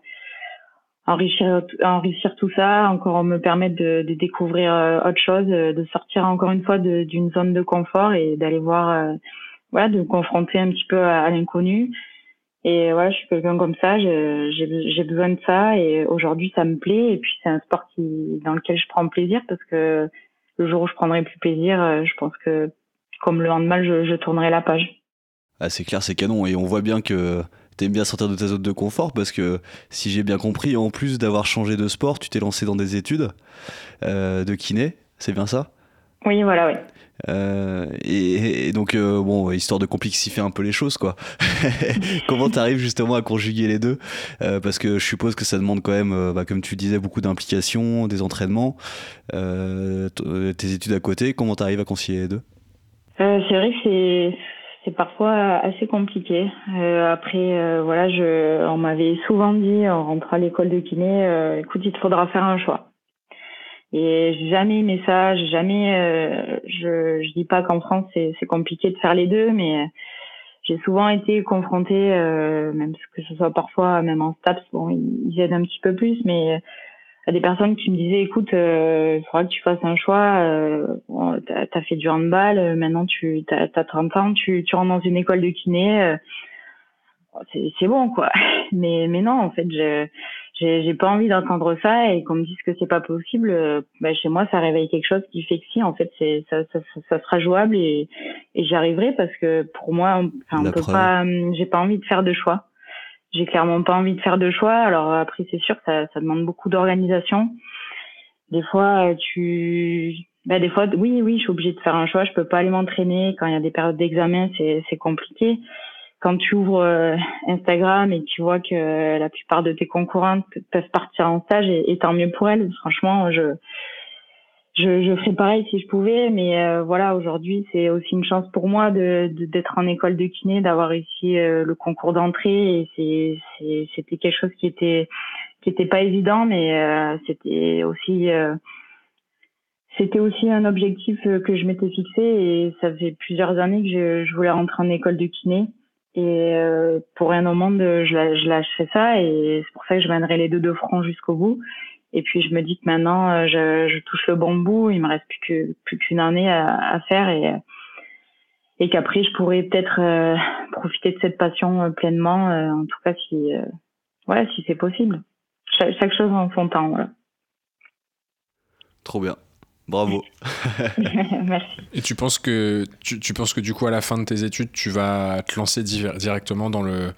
enrichir tout ça, encore me permettre de, découvrir euh, autre chose, de sortir encore une fois d'une zone de confort et d'aller voir euh, voilà de me confronter un petit peu à l'inconnu et voilà, je suis quelqu'un comme ça, j'ai besoin de ça et aujourd'hui ça me plaît. Et puis c'est un sport qui, dans lequel je prends plaisir parce que le jour où je prendrai plus plaisir, euh, je pense que comme le handball, je, je tournerai la page. Ah, c'est clair, c'est canon. Et on voit bien que tu aimes bien sortir de ta zone de confort parce que si j'ai bien compris, en plus d'avoir changé de sport, tu t'es lancé dans des études euh, de kiné, c'est bien ça? Oui, voilà, oui. Euh, et, donc, euh, bon, histoire de complexifier un peu les choses, quoi. Comment tu arrives justement à conjuguer les deux? Euh, Parce que je suppose que ça demande quand même, bah, comme tu disais, beaucoup d'implication, des entraînements, tes études à côté. Comment tu arrives à concilier les deux? C'est vrai que c'est c'est parfois assez compliqué. après, voilà, je, on m'avait souvent dit en rentrant à l'école de kiné, écoute, il te faudra faire un choix. Et j'ai jamais aimé ça, j'ai jamais. Euh, je je dis pas qu'en France c'est c'est compliqué de faire les deux, mais j'ai souvent été confrontée, euh, même que ce soit parfois même en STAPS, bon ils, aident un petit peu plus, mais à des personnes qui me disaient écoute, euh, il faudra que tu fasses un choix. Euh, t'as as fait du handball, maintenant tu t'as as 30 ans, tu tu rentres dans une école de kiné. c'est bon quoi. Mais mais non en fait je j'ai pas envie d'entendre ça et qu'on me dise que c'est pas possible euh, bah, chez moi ça réveille quelque chose qui fait que si en fait c'est ça, ça, ça, sera jouable et, et j'y arriverai parce que pour moi enfin on peut pas hum, j'ai pas envie de faire de choix j'ai clairement pas envie de faire de choix. Alors après c'est sûr ça, ça demande beaucoup d'organisation. Des fois tu bah des fois oui oui je suis obligée de faire un choix. Je peux pas aller m'entraîner quand il y a des périodes d'examen. C'est c'est compliqué. Quand tu ouvres euh, Instagram et tu vois que la plupart de tes concurrentes peuvent partir en stage et, tant mieux pour elles. Franchement, je je, je ferais pareil si je pouvais, mais euh, voilà, aujourd'hui c'est aussi une chance pour moi d'être en école de kiné, d'avoir réussi euh, le concours d'entrée et c'était quelque chose qui était qui était pas évident, mais c'était aussi c'était aussi un objectif que je m'étais fixé et ça fait plusieurs années que je, je voulais rentrer en école de kiné. Et euh, pour rien au monde, je, je ça et c'est pour ça que je mènerai les deux de front jusqu'au bout. Et puis je me dis que maintenant, euh, je, je touche le bon bout. Il me reste plus que plus qu'une année à, à, faire et et qu'après je pourrais peut-être euh, profiter de cette passion pleinement. en tout cas, si voilà, si c'est possible. Chaque, chaque, chose en son temps. Voilà. Trop bien. Bravo. Merci. Et tu penses que tu, tu, penses que du coup à la fin de tes études, tu vas te lancer directement dans le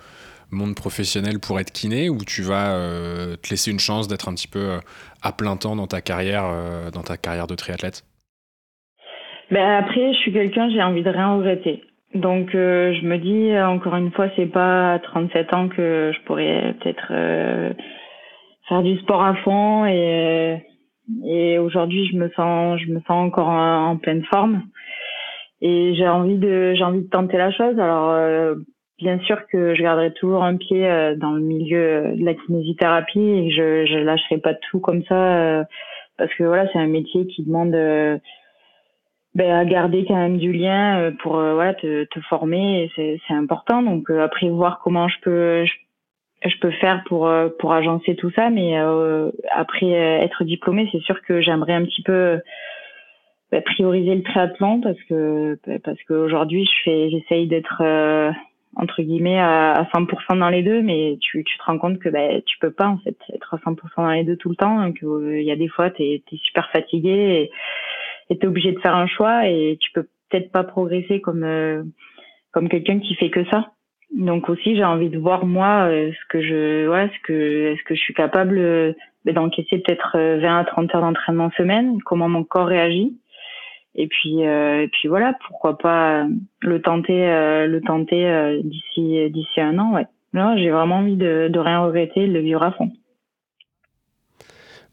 monde professionnel pour être kiné ou tu vas euh, te laisser une chance d'être un petit peu euh, à plein temps dans ta carrière euh, dans ta carrière de triathlète? Ben après, je suis quelqu'un, j'ai envie de rien regretter. Donc je me dis encore une fois, c'est pas à 37 ans que je pourrais peut-être faire du sport à fond et et aujourd'hui, je me sens, je me sens encore en, pleine forme. Et j'ai envie de, j'ai envie de tenter la chose. Alors, bien sûr que je garderai toujours un pied euh, dans le milieu de la kinésithérapie et je, je lâcherai pas tout comme ça, euh, parce que voilà, c'est un métier qui demande ben, à garder quand même du lien euh, pour euh, voilà te, te former c'est c'est important. Donc euh, après voir comment je peux je, peux faire pour pour agencer tout ça. Mais après être diplômée c'est sûr que j'aimerais un petit peu ben, prioriser le triathlon parce que ben, parce qu'aujourd'hui je fais j'essaye d'être entre guillemets à, 100% dans les deux mais tu, tu te rends compte que ben tu peux pas en fait être à 100% dans les deux tout le temps donc il y a des fois tu es, super fatigué et et t'es obligé de faire un choix et tu peux peut-être pas progresser comme euh, comme quelqu'un qui fait que ça. Donc aussi j'ai envie de voir moi euh, ce que je ouais ce que est-ce que je suis capable euh, d'encaisser peut-être 20 à 30 heures d'entraînement semaine, comment mon corps réagit. Et puis et puis voilà, pourquoi pas le tenter le tenter d'ici d'ici un an, ouais. Là, j'ai vraiment envie de, de rien regretter, de le vivre à fond.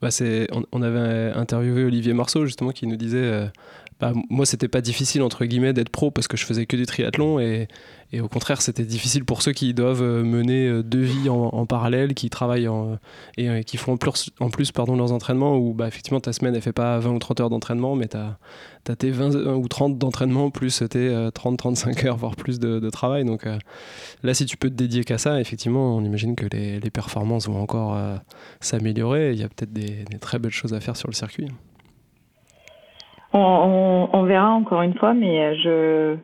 Bah on, on, avait interviewé Olivier Marceau justement qui nous disait euh, bah, moi c'était pas difficile entre guillemets d'être pro parce que je faisais que du triathlon et, au contraire c'était difficile pour ceux qui doivent euh, mener euh, deux vies en, parallèle qui travaillent et qui font en plus, pardon, leurs entraînements où bah, effectivement ta semaine elle fait pas 20 ou 30 heures d'entraînement mais tu as, tes 20 ou 30 d'entraînement plus tes 30-35 heures voire plus de, travail. Donc là si tu peux te dédier qu'à ça effectivement on imagine que les, performances vont encore s'améliorer. Il y a peut-être des très belles choses à faire sur le circuit on, verra encore une fois, mais euh, je,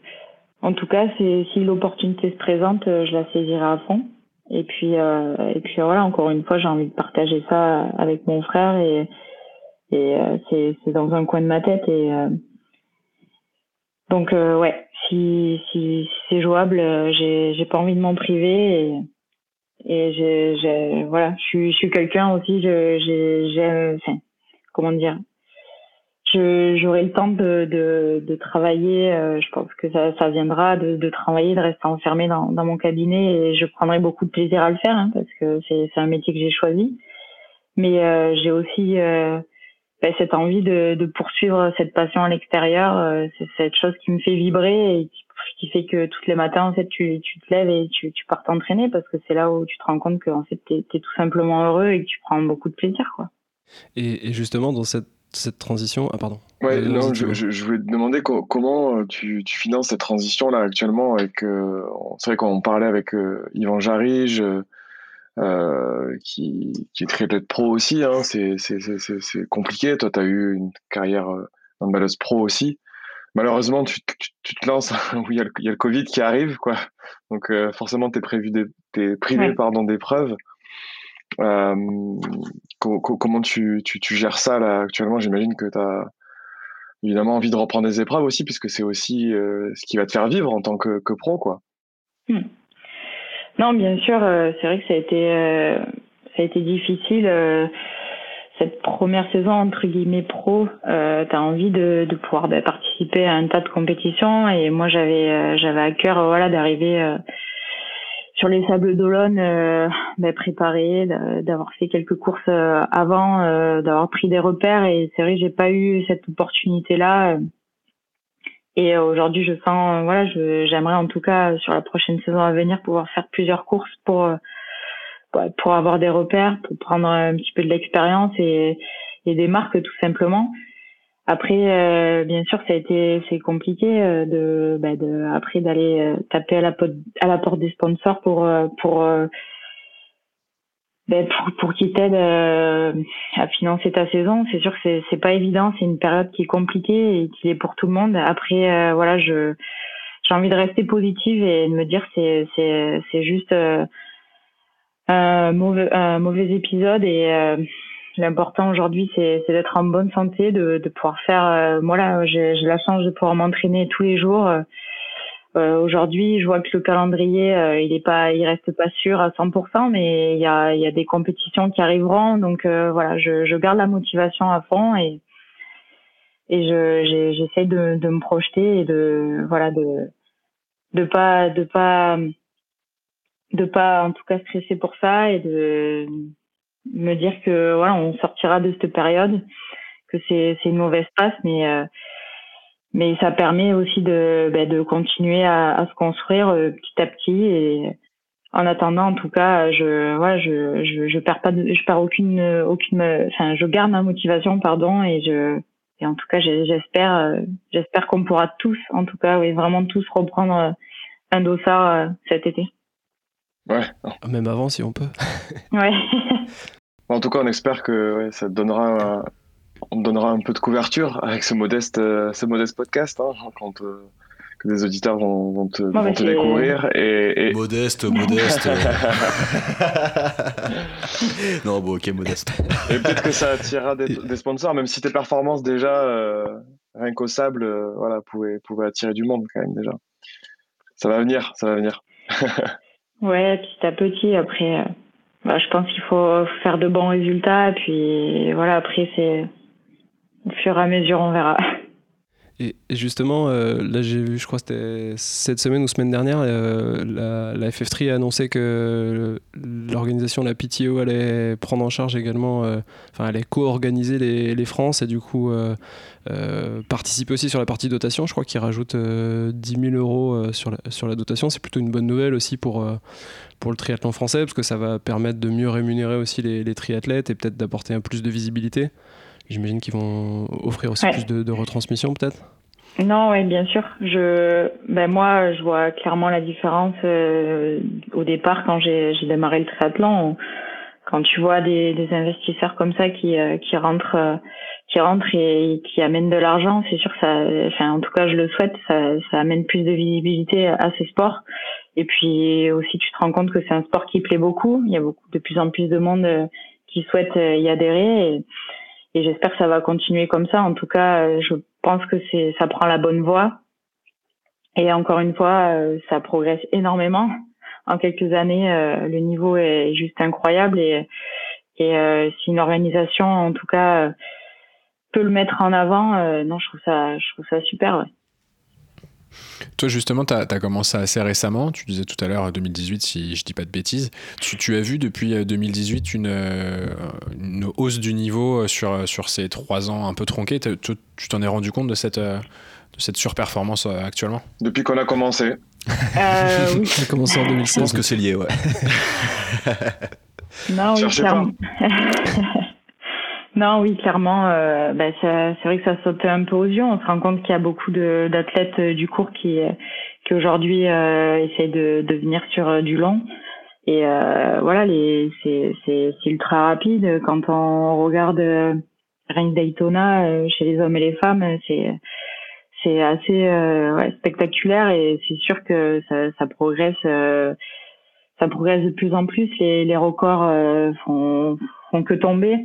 en tout cas, si l'opportunité se présente, euh, je la saisirai à fond. Et puis, euh, et puis voilà, encore une fois, j'ai envie de partager ça avec mon frère et, et c'est dans un coin de ma tête et donc ouais, si, si, c'est jouable, j'ai pas envie de m'en priver et et j'ai voilà, je suis je suis quelqu'un aussi, j'ai j'ai comment dire, j'aurai le temps de, de, travailler. Euh, je pense que ça, viendra de, travailler, de rester enfermé dans, mon cabinet et je prendrai beaucoup de plaisir à le faire hein, parce que c'est un métier que j'ai choisi. Mais euh, j'ai aussi euh, ben, cette envie de, poursuivre cette passion à l'extérieur. C'est cette chose qui me fait vibrer et qui, fait que tous les matins en fait tu, te lèves et tu, tu pars t'entraîner parce que c'est là où tu te rends compte que en fait t'es es tout simplement heureux et que tu prends beaucoup de plaisir quoi. Et justement dans cette cette transition Ah, pardon. Ouais, euh, non, je, je, voulais te demander comment euh, tu, tu, finances cette transition-là actuellement. Avec, euh, c'est vrai qu'on parlait avec euh, Yvan Jarige, euh, qui, qui est triathlète pro aussi. Hein, c'est, c'est, c'est, compliqué. Toi, tu as eu une carrière balleuse pro aussi. Malheureusement, tu, tu, te lances où il y, a le, il y, a le Covid qui arrive, quoi. Donc, forcément, tu es, prévu des, es privé pardon, d'épreuves. Euh, comment tu, gères ça là actuellement? J'imagine que tu as évidemment envie de reprendre des épreuves aussi, puisque c'est aussi euh, ce qui va te faire vivre en tant que, pro, quoi. Hmm. Non, bien sûr, euh, c'est vrai que ça a été, difficile. cette première saison, entre guillemets, pro, tu as envie de, pouvoir bah, participer à un tas de compétitions. Et moi, j'avais j'avais à cœur voilà, d'arriver sur les sables d'Olonne, euh, bah, préparé, d'avoir fait quelques courses euh, avant, euh, d'avoir pris des repères. Et c'est vrai j'ai pas eu cette opportunité-là. Et aujourd'hui, je sens, voilà, j'aimerais en tout cas sur la prochaine saison à venir pouvoir faire plusieurs courses pour pour avoir des repères, pour prendre un petit peu de l'expérience et des marques tout simplement. Après, euh, bien sûr, ça a été c'est compliqué euh, de, bah, de après d'aller euh, taper à la à la porte des sponsors pour pour ben pour, pour qu'ils t'aident à financer ta saison. C'est sûr que c'est c'est pas évident, c'est une période qui est compliquée et qui est pour tout le monde. Après, voilà, je j'ai envie de rester positive et de me dire c'est c'est c'est juste un mauvais un mauvais épisode et L'important aujourd'hui, c'est d'être en bonne santé, de, de pouvoir faire. Euh, j'ai la chance de pouvoir m'entraîner tous les jours. Euh, aujourd'hui, je vois que le calendrier, euh, il est pas, il reste pas sûr à 100%, mais il y a, il y a des compétitions qui arriveront. Donc euh, voilà, je, je garde la motivation à fond et et je j'essaie de, de me projeter et de voilà de de pas de pas de pas en tout cas stresser pour ça et de me dire que voilà, on sortira de cette période, que c'est c'est une mauvaise passe, mais euh, mais ça permet aussi de bah, de continuer à, à se construire euh, petit à petit et en attendant en tout cas je voilà je je, je perds pas de, je perds aucune aucune enfin je garde ma motivation pardon et je et en tout cas, j'espère, j'espère qu'on pourra tous, en tout cas, oui, vraiment tous reprendre un dossard cet été. Ouais. Même avant, si on peut. ouais. En tout cas, on espère que ça donnera, on donnera un peu de couverture avec ce modeste, ce modeste podcast hein, quand que les auditeurs vont, te, découvrir. Et, Modeste, modeste. non, bon, ok, modeste. Et peut-être que ça attirera des, sponsors, même si tes performances déjà, euh, rien qu'au sable, euh, voilà, pouvaient, pouvaient attirer du monde quand même déjà. Ça va venir, ça va venir. ouais, petit à petit. Après, euh, bah, je pense qu'il faut faire de bons résultats. Puis voilà, après, c'est au fur et à mesure, on verra. Et, justement, euh, là j'ai vu, je crois que c'était cette semaine ou semaine dernière, euh, la, la, FF3 a annoncé que l'organisation, la PTO, allait prendre en charge également, enfin, allait co-organiser les, les, France et du coup participer aussi sur la partie dotation. Je crois qu'ils rajoutent 10 000 euros sur la, sur la dotation. C'est plutôt une bonne nouvelle aussi pour, pour le triathlon français parce que ça va permettre de mieux rémunérer aussi les, les triathlètes et peut-être d'apporter un plus de visibilité. J'imagine qu'ils vont offrir aussi plus de, de retransmission peut-être non, oui, bien sûr. Je, ben moi, je vois clairement la différence euh, au départ quand j'ai démarré le triathlon. Quand tu vois des, des investisseurs comme ça qui, euh, qui rentrent, euh, qui rentrent et qui amènent de l'argent, c'est sûr ça, enfin, en tout cas, je le souhaite, ça, ça amène plus de visibilité à ces sports. Et puis aussi, tu te rends compte que c'est un sport qui plaît beaucoup. Il y a beaucoup de plus en plus de monde qui souhaite y adhérer. Et, j'espère que ça va continuer comme ça. En tout cas, euh, je pense que c'est ça prend la bonne voie. Et encore une fois, euh, ça progresse énormément. En quelques années, euh, le niveau est juste incroyable et, et si une organisation, en tout cas, peut le mettre en avant, non, je trouve ça, je trouve ça super. Ouais. Toi, justement, tu as, commencé assez récemment. Tu disais tout à l'heure 2018, si je dis pas de bêtises. Tu, as vu depuis 2018 une, euh, une hausse du niveau sur, sur ces trois ans un peu tronqués? Tu t'en es rendu compte de cette, euh, de cette surperformance euh, actuellement? Depuis qu'on a commencé. Euh, oui. On a commencé en 2016. Je pense que c'est lié, ouais. non, oui, clairement. Non, oui, clairement, euh, bah, c'est vrai que ça saute un peu aux yeux. On se rend compte qu'il y a beaucoup d'athlètes euh, du cours qui, qui aujourd'hui euh, essayent de, de venir sur euh, du long. Et euh, voilà, c'est ultra rapide. Quand on regarde Reigns Daytona chez les hommes et les femmes, c'est c'est assez ouais, spectaculaire et c'est sûr que ça, ça progresse ça progresse de plus en plus. Les, les records font, font que tomber.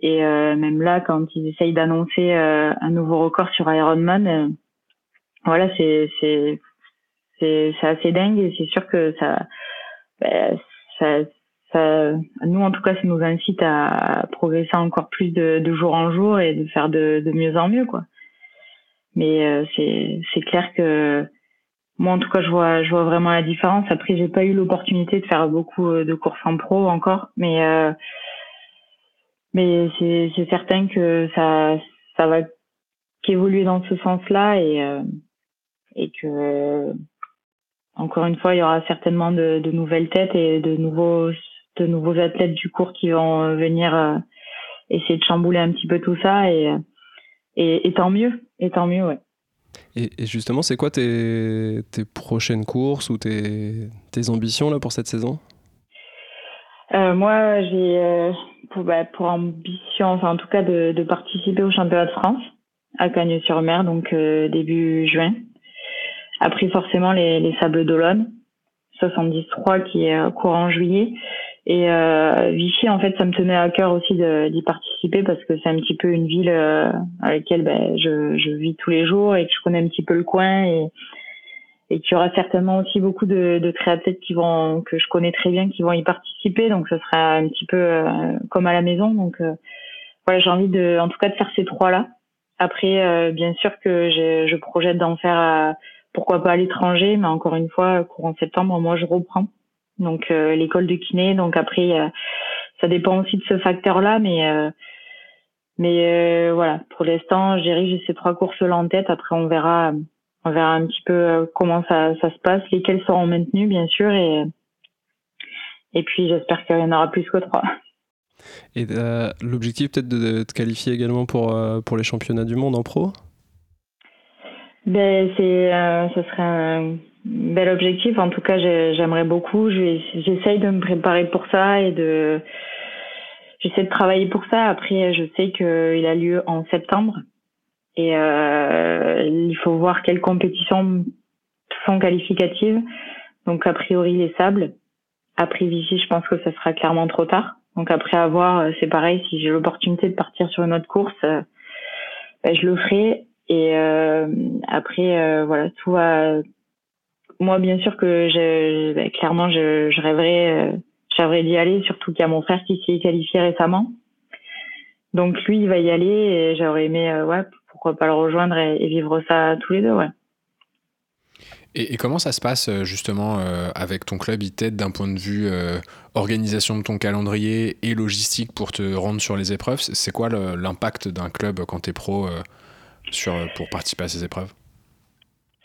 Et euh, même là, quand ils essayent d'annoncer euh, un nouveau record sur Ironman, euh, voilà, c'est c'est c'est assez dingue et c'est sûr que ça, ben, ça ça nous en tout cas ça nous incite à progresser encore plus de, de jour en jour et de faire de, de mieux en mieux quoi. Mais c'est c'est clair que moi en tout cas je vois je vois vraiment la différence. Après j'ai pas eu l'opportunité de faire beaucoup de courses en pro encore, mais mais c'est certain que ça, ça va qu'évoluer dans ce sens-là et, euh, et que, encore une fois, il y aura certainement de, nouvelles têtes et de nouveaux, de nouveaux athlètes du cours qui vont venir euh, essayer de chambouler un petit peu tout ça et, et, et tant mieux, et tant mieux, ouais. Et, et justement, c'est quoi tes, tes prochaines courses ou tes, tes ambitions là pour cette saison? Euh, Moi, j'ai euh, pour, bah, pour ambition, enfin en tout cas de, de participer au championnat de France à Cagnes-sur-Mer, donc euh, début juin. Après forcément les, les Sables d'Olonne, 73 qui est euh, courant juillet. Et euh, Vichy, en fait, ça me tenait à cœur aussi d'y participer parce que c'est un petit peu une ville euh, à laquelle ben, je, je vis tous les jours et que je connais un petit peu le coin et, et qu'il y aura certainement aussi beaucoup de, de triathlètes qui vont que je connais très bien qui vont y participer. Donc ce sera un petit peu euh, comme à la maison. Donc euh, voilà j'ai envie de en tout cas de faire ces trois là après euh, bien sûr que je, je projette d'en faire pourquoi pas à l'étranger. Mais encore une fois courant septembre moi je reprends. Donc l'école de kiné. Donc après ça dépend aussi de ce facteur là mais mais voilà. Pour l'instant j'ai ces trois courses là en tête. Après on verra on verra un petit peu euh, comment ça, ça se passe, lesquels seront maintenus bien sûr et et puis j'espère qu'il y en aura plus que trois. Et euh, l'objectif peut-être de, te qualifier également pour, euh, pour les championnats du monde en pro? Ben, c'est, euh, Ce serait un bel objectif. En tout cas, j'aimerais beaucoup. J'essaye de me préparer pour ça et de... J'essaie de travailler pour ça. Après, je sais qu'il a lieu en septembre. Et il faut voir quelles compétitions sont qualificatives. Donc, a priori, les sables. Après Vichy, je pense que ça sera clairement trop tard. Donc après avoir, euh, c'est pareil, si j'ai l'opportunité de partir sur une autre course, euh, ben, je le ferai. Et euh, après, euh, voilà, tout va. Moi, bien sûr que je, ben, clairement, je, je rêverais, euh, d'y aller. Surtout qu'il y a mon frère qui s'est qualifié récemment. Donc lui, il va y aller et j'aurais aimé, ouais, pourquoi pas le rejoindre et, et, vivre ça tous les deux, ouais. Et, comment ça se passe euh, justement euh, avec ton club Il t'aide d'un point de vue euh, organisation de ton calendrier et logistique pour te rendre sur les épreuves? C'est quoi l'impact d'un club quand tu es pro sur, pour participer à ces épreuves?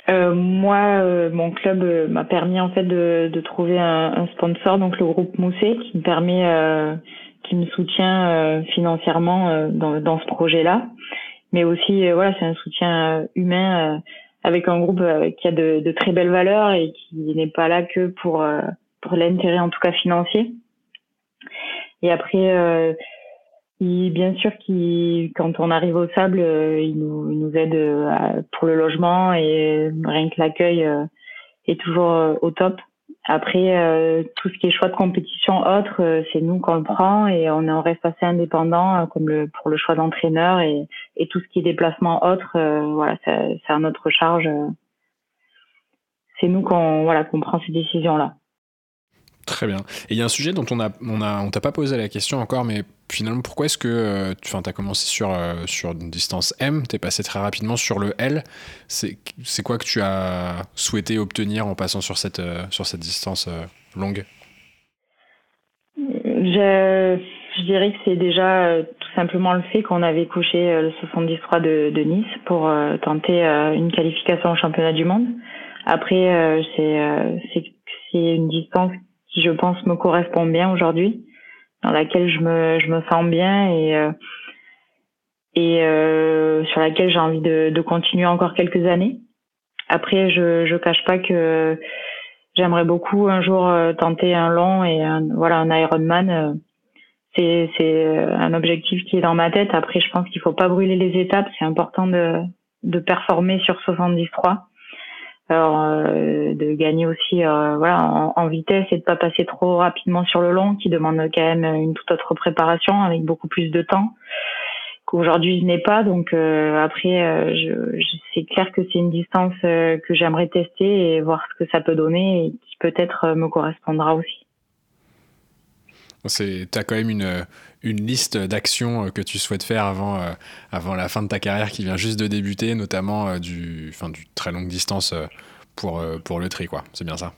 Moi, mon club m'a permis en fait de, de trouver un, un, sponsor, donc le groupe Mousset, qui me permet, qui me soutient financièrement dans, dans, ce projet-là. Mais aussi, voilà, c'est un soutien humain avec un groupe euh, qui a de, de, très belles valeurs et qui n'est pas là que pour euh, pour l'intérêt en tout cas financier. Et après, euh, il, bien sûr, qui quand on arrive au sable, il nous, il nous aide pour le logement et rien que l'accueil est toujours au top. Après, euh, tout ce qui est choix de compétition autre, euh, c'est nous qu'on le prend et on, on reste assez indépendant, euh, comme pour le choix d'entraîneur et, et, tout ce qui est déplacement autre, voilà, c'est à notre charge. c'est nous qu'on voilà, qu'on prend ces décisions-là. Très bien. Et il y a un sujet dont on a, on a, on t'a pas posé la question encore, mais finalement, pourquoi est-ce que, euh, tu as commencé sur, euh, sur une distance M, tu es passé très rapidement sur le L. C'est, quoi que tu as souhaité obtenir en passant sur cette, euh, sur cette distance longue? Je, je, dirais que c'est déjà tout simplement le fait qu'on avait couché le 73 de, de Nice pour tenter une qualification au championnat du monde. Après, c'est une distance qui je pense me correspond bien aujourd'hui, dans laquelle je me, je me sens bien et, euh, et euh, sur laquelle j'ai envie de, de continuer encore quelques années. Après, je je cache pas que j'aimerais beaucoup un jour euh, tenter un long et un, voilà un Ironman. C'est c'est un objectif qui est dans ma tête. Après, je pense qu'il faut pas brûler les étapes. C'est important de de performer sur 73 alors euh, de gagner aussi euh, voilà en, vitesse et de pas passer trop rapidement sur le long qui demande quand même une toute autre préparation avec beaucoup plus de temps qu'aujourd'hui je n'ai pas. Donc euh, après c'est clair que c'est une distance que j'aimerais tester et voir ce que ça peut donner et qui peut-être me correspondra aussi. Tu as quand même une, une liste d'actions que tu souhaites faire avant, avant la fin de ta carrière qui vient juste de débuter, notamment du, fin, du très longue distance pour, pour le tri, quoi. C'est bien ça?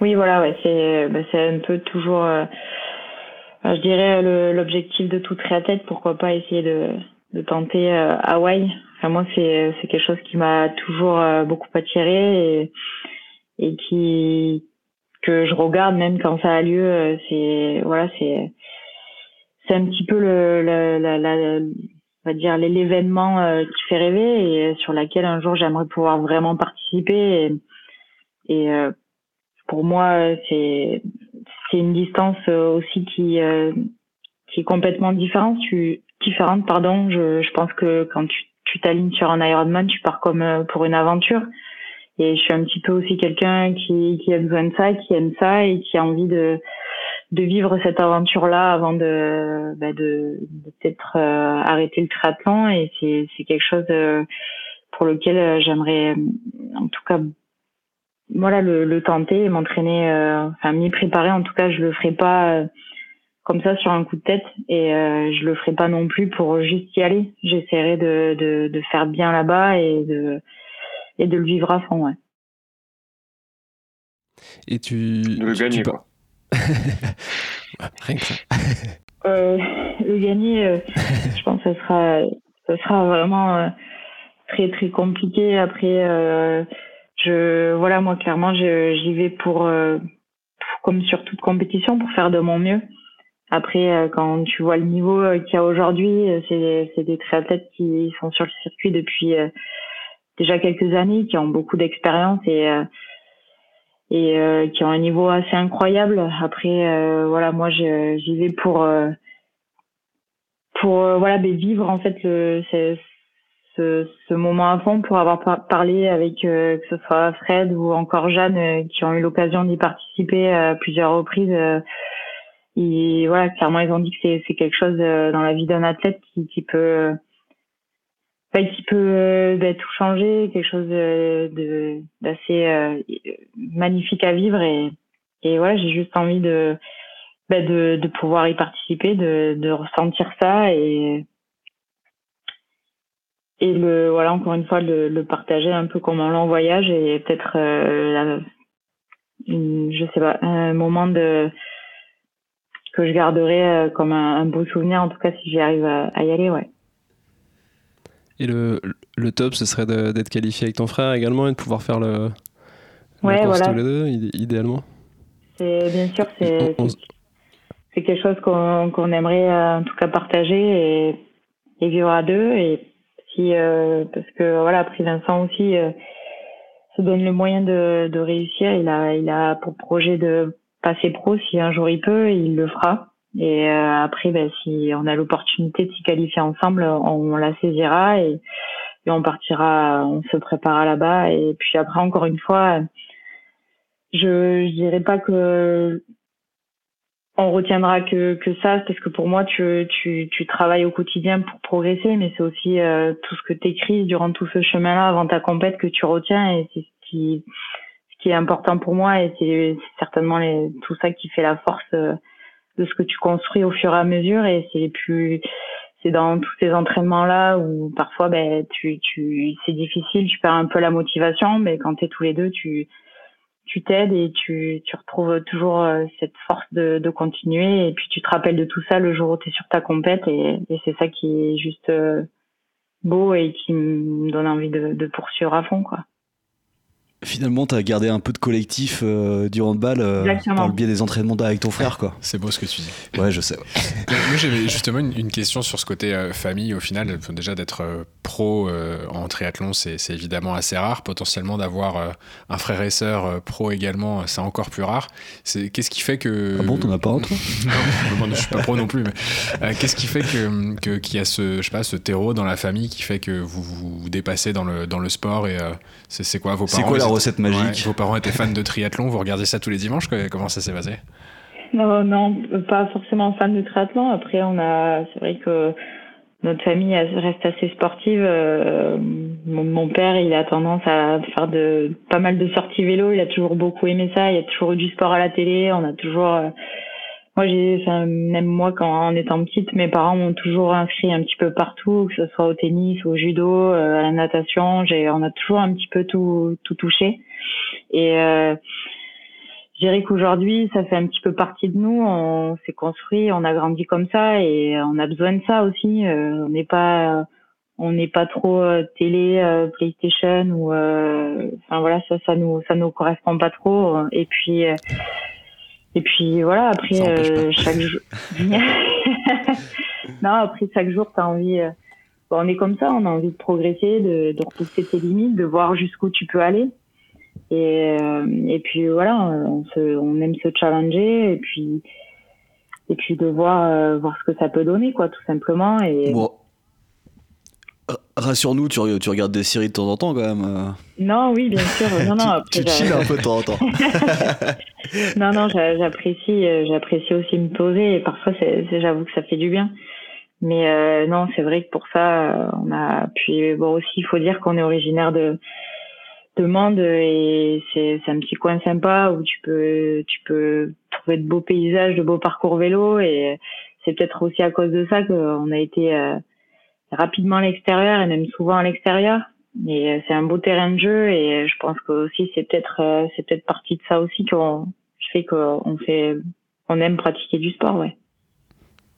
Oui, voilà, ouais, c'est bah, un peu toujours, je dirais, l'objectif de tout triathlète. Pourquoi pas essayer de, de tenter Hawaï enfin, Moi, c'est quelque chose qui m'a toujours beaucoup attiré et, et qui que je regarde même quand ça a lieu. Euh, c'est voilà, c'est c'est un petit peu le, la, la, on va dire l'événement euh, qui fait rêver et sur laquelle un jour j'aimerais pouvoir vraiment participer. Et, euh, pour moi, c'est c'est une distance aussi qui qui est complètement différente. Tu, différente, pardon. Je, je pense que quand tu tu t'alignes sur un Ironman, tu pars comme pour une aventure. Et je suis un petit peu aussi quelqu'un qui, qui a besoin de ça, qui aime ça et qui a envie de, de vivre cette aventure-là avant de, bah de, de peut-être euh, arrêter le triathlon. Et c'est, c'est quelque chose euh, pour lequel euh, j'aimerais, en tout cas, voilà, le, le tenter, m'entraîner, enfin m'y préparer. En tout cas, je le ferai pas comme ça sur un coup de tête et je le ferai pas non plus pour juste y aller. J'essaierai de, de, de faire bien là-bas et de et de le vivre à fond, ouais. Et tu. De le gagner, quoi. Euh, le gagner, euh, je pense que ce sera, ce sera vraiment euh, très très compliqué. Après, je, voilà, moi clairement, j'y vais pour, comme sur toute compétition, pour faire de mon mieux. après, quand tu vois le niveau qu'il y a aujourd'hui, c'est c'est des triathlètes qui sont sur le circuit depuis déjà quelques années, qui ont beaucoup d'expérience et et euh, qui ont un niveau assez incroyable. Après, euh, voilà, moi, j'y vais pour euh, pour euh, voilà, ben, vivre en fait le ce, ce, ce moment à fond, pour avoir par- parlé avec euh, que ce soit Fred ou encore Jeanne, qui ont eu l'occasion d'y participer à plusieurs reprises. et voilà, clairement, ils ont dit que c'est quelque chose dans la vie d'un athlète qui, qui peut enfin, qui peut ben, tout changer, quelque chose de d'assez euh, magnifique à vivre et et voilà, j'ai juste envie de ben, de de pouvoir y participer, de de ressentir ça et et le voilà encore une fois le, le partager un peu comme on l'en voyage et peut-être euh, je sais pas un moment de que je garderai euh, comme un, un beau souvenir en tout cas si j'y arrive à, à y aller ouais Et le, le top, ce serait d'être qualifié avec ton frère également et de pouvoir faire le, Ouais, course voilà. tous les deux, idé- idéalement. c'est bien sûr c'est On- quelque chose qu'on qu'on aimerait euh, en tout cas partager et, et vivre à deux et si euh, parce que voilà après Vincent aussi euh, se donne le moyen de, de réussir il a il a pour projet de passer pro si un jour il peut il le fera et euh, après ben, si on a l'opportunité de s'y qualifier ensemble on, la saisira et, et on partira on se préparera là-bas. Et puis après encore une fois je, je dirais pas que on retiendra que, que ça, parce que pour moi, tu, tu, tu travailles au quotidien pour progresser, mais c'est aussi euh, tout ce que tu écris durant tout ce chemin-là avant ta compète que tu retiens, et c'est ce qui, ce qui est important pour moi, et c'est certainement les, tout ça qui fait la force euh, de ce que tu construis au fur et à mesure, et c'est plus c'est dans tous ces entraînements là où parfois ben tu tu c'est difficile tu perds un peu la motivation mais quand tu es tous les deux tu tu t'aides et tu, tu retrouves toujours euh, cette force de, de continuer et puis tu te rappelles de tout ça le jour où tu es sur ta compète et, et c'est ça qui est juste euh, beau et qui me donne envie de, de poursuivre à fond quoi. Finalement, tu as gardé un peu de collectif euh, du handball euh, par le biais des entraînements avec ton frère, quoi. C'est beau ce que tu dis. Ouais, je sais. Moi, j'avais justement une, une question sur ce côté euh, famille. Au final, déjà d'être euh, pro euh, en triathlon, c'est évidemment assez rare. Potentiellement d'avoir euh, un frère et sœur euh, pro également, c'est encore plus rare. Qu'est-ce qui fait que Ah bon, t'en as pas un, toi? Non, je suis pas pro non plus. Mais euh, qu'est-ce qui fait que que- qu'il y a ce je sais pas ce terreau dans la famille qui fait que vous vous, vous dépassez dans le dans le sport et euh, c'est quoi vos parents? Recette magique Ouais, Vos parents étaient fans de triathlon. Vous regardiez ça tous les dimanches. Comment ça s'est passé? Non, non, pas forcément fan de triathlon. Après, on a, c'est vrai que notre famille reste assez sportive. Euh, mon, mon père, il a tendance à faire de pas mal de sorties vélo. Il a toujours beaucoup aimé ça. Il y a toujours eu du sport à la télé. On a toujours. euh, moi, j'ai, enfin, même moi, quand en étant petite, mes parents m'ont toujours inscrit un petit peu partout, que ce soit au tennis, au judo, euh, à la natation. J'ai, on a toujours un petit peu tout, tout touché. Et euh, je qu'aujourd'hui, ça fait un petit peu partie de nous. On s'est construit, on a grandi comme ça et on a besoin de ça aussi. Euh, on n'est pas, on n'est pas trop euh, télé, euh, PlayStation ou, euh, enfin voilà, ça, ça nous, ça nous correspond pas trop. Et puis, et puis voilà. Après, euh, chaque jour, non, après chaque jour, t'as envie. euh, bon, on est comme ça, on a envie de progresser, de, de repousser tes limites, de voir jusqu'où tu peux aller. Et, euh, et puis voilà, on, se, on aime se challenger et puis et puis de voir euh, voir ce que ça peut donner quoi, tout simplement. Et. Rassure-nous, tu, re- tu regardes des séries de temps en temps quand même. euh. non, oui, bien sûr, non, non. tu, Après, tu chill un peu de temps en temps. non, non, j'a- j'apprécie, euh, j'apprécie aussi me poser et parfois, j'avoue que ça fait du bien. Mais euh, non, c'est vrai que pour ça, on a. Puis bon aussi, il faut dire qu'on est originaire de de Mende et c'est c'est un petit coin sympa où tu peux tu peux trouver de beaux paysages, de beaux parcours vélo et c'est peut-être aussi à cause de ça qu'on a été euh, rapidement à l'extérieur et même souvent à l'extérieur. Et euh, c'est un beau terrain de jeu et je pense que aussi c'est peut-être euh, c'est peut-être partie de ça aussi qu'on fait qu'on fait on aime pratiquer du sport, ouais.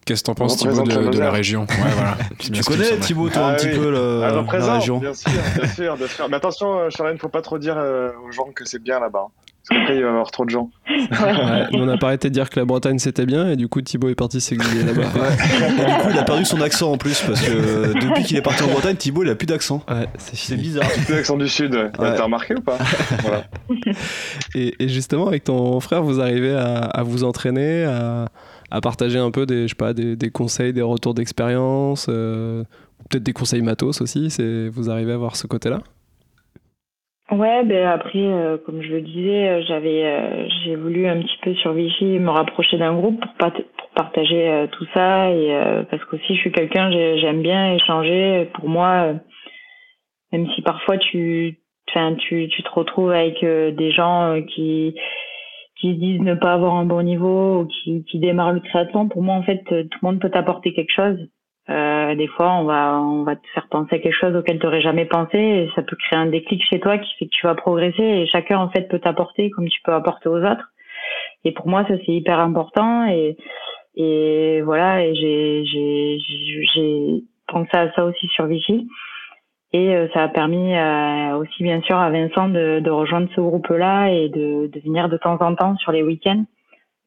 Qu'est-ce que t'en penses, Thibaut, de, la de la Moselle. région? Ouais, voilà. Tu, connais. Thibaut, toi, un Ah petit peu le, Ah, la région bien sûr, bien sûr, bien sûr. Mais attention, euh, Charlène, faut pas trop dire euh, aux gens que c'est bien là-bas. Parce qu'après, il va y avoir trop de gens. Ouais, on n'a pas arrêté de dire que la Bretagne c'était bien et du coup Thibaut est parti s'exiler là-bas. Et du coup, il a perdu son accent en plus parce que depuis qu'il est parti en Bretagne, Thibaut il a plus d'accent. Ouais, c'est bizarre. C'est l'accent du Sud. ouais. Ouais. T'as remarqué ou pas Voilà. Et, et justement, avec ton frère, vous arrivez à, à vous entraîner, à, à partager un peu des, je sais pas, des, des conseils, des retours d'expérience, euh, peut-être des conseils matos aussi. C'est, vous arrivez à voir ce côté-là? Ouais, ben après, euh, comme je le disais, euh, j'avais, euh, j'ai voulu un petit peu sur Vichy me rapprocher d'un groupe pour, pat- pour partager euh, tout ça et euh, parce qu'aussi je suis quelqu'un, j'ai- j'aime bien échanger. Pour moi, euh, même si parfois tu, tu, tu te retrouves avec des gens qui qui disent ne pas avoir un bon niveau ou qui, qui démarrent le triathlon, pour moi en fait, tout le monde peut t'apporter quelque chose. Euh, des fois, on va, on va te faire penser à quelque chose auquel tu n'aurais jamais pensé et ça peut créer un déclic chez toi qui fait que tu vas progresser et chacun, en fait, peut t'apporter comme tu peux apporter aux autres. Et pour moi, ça, c'est hyper important et, et voilà, et j'ai, j'ai, pensé à ça aussi sur Vichy. Et euh, ça a permis euh, aussi, bien sûr, à Vincent de, de rejoindre ce groupe-là et de, de venir de temps en temps sur les week-ends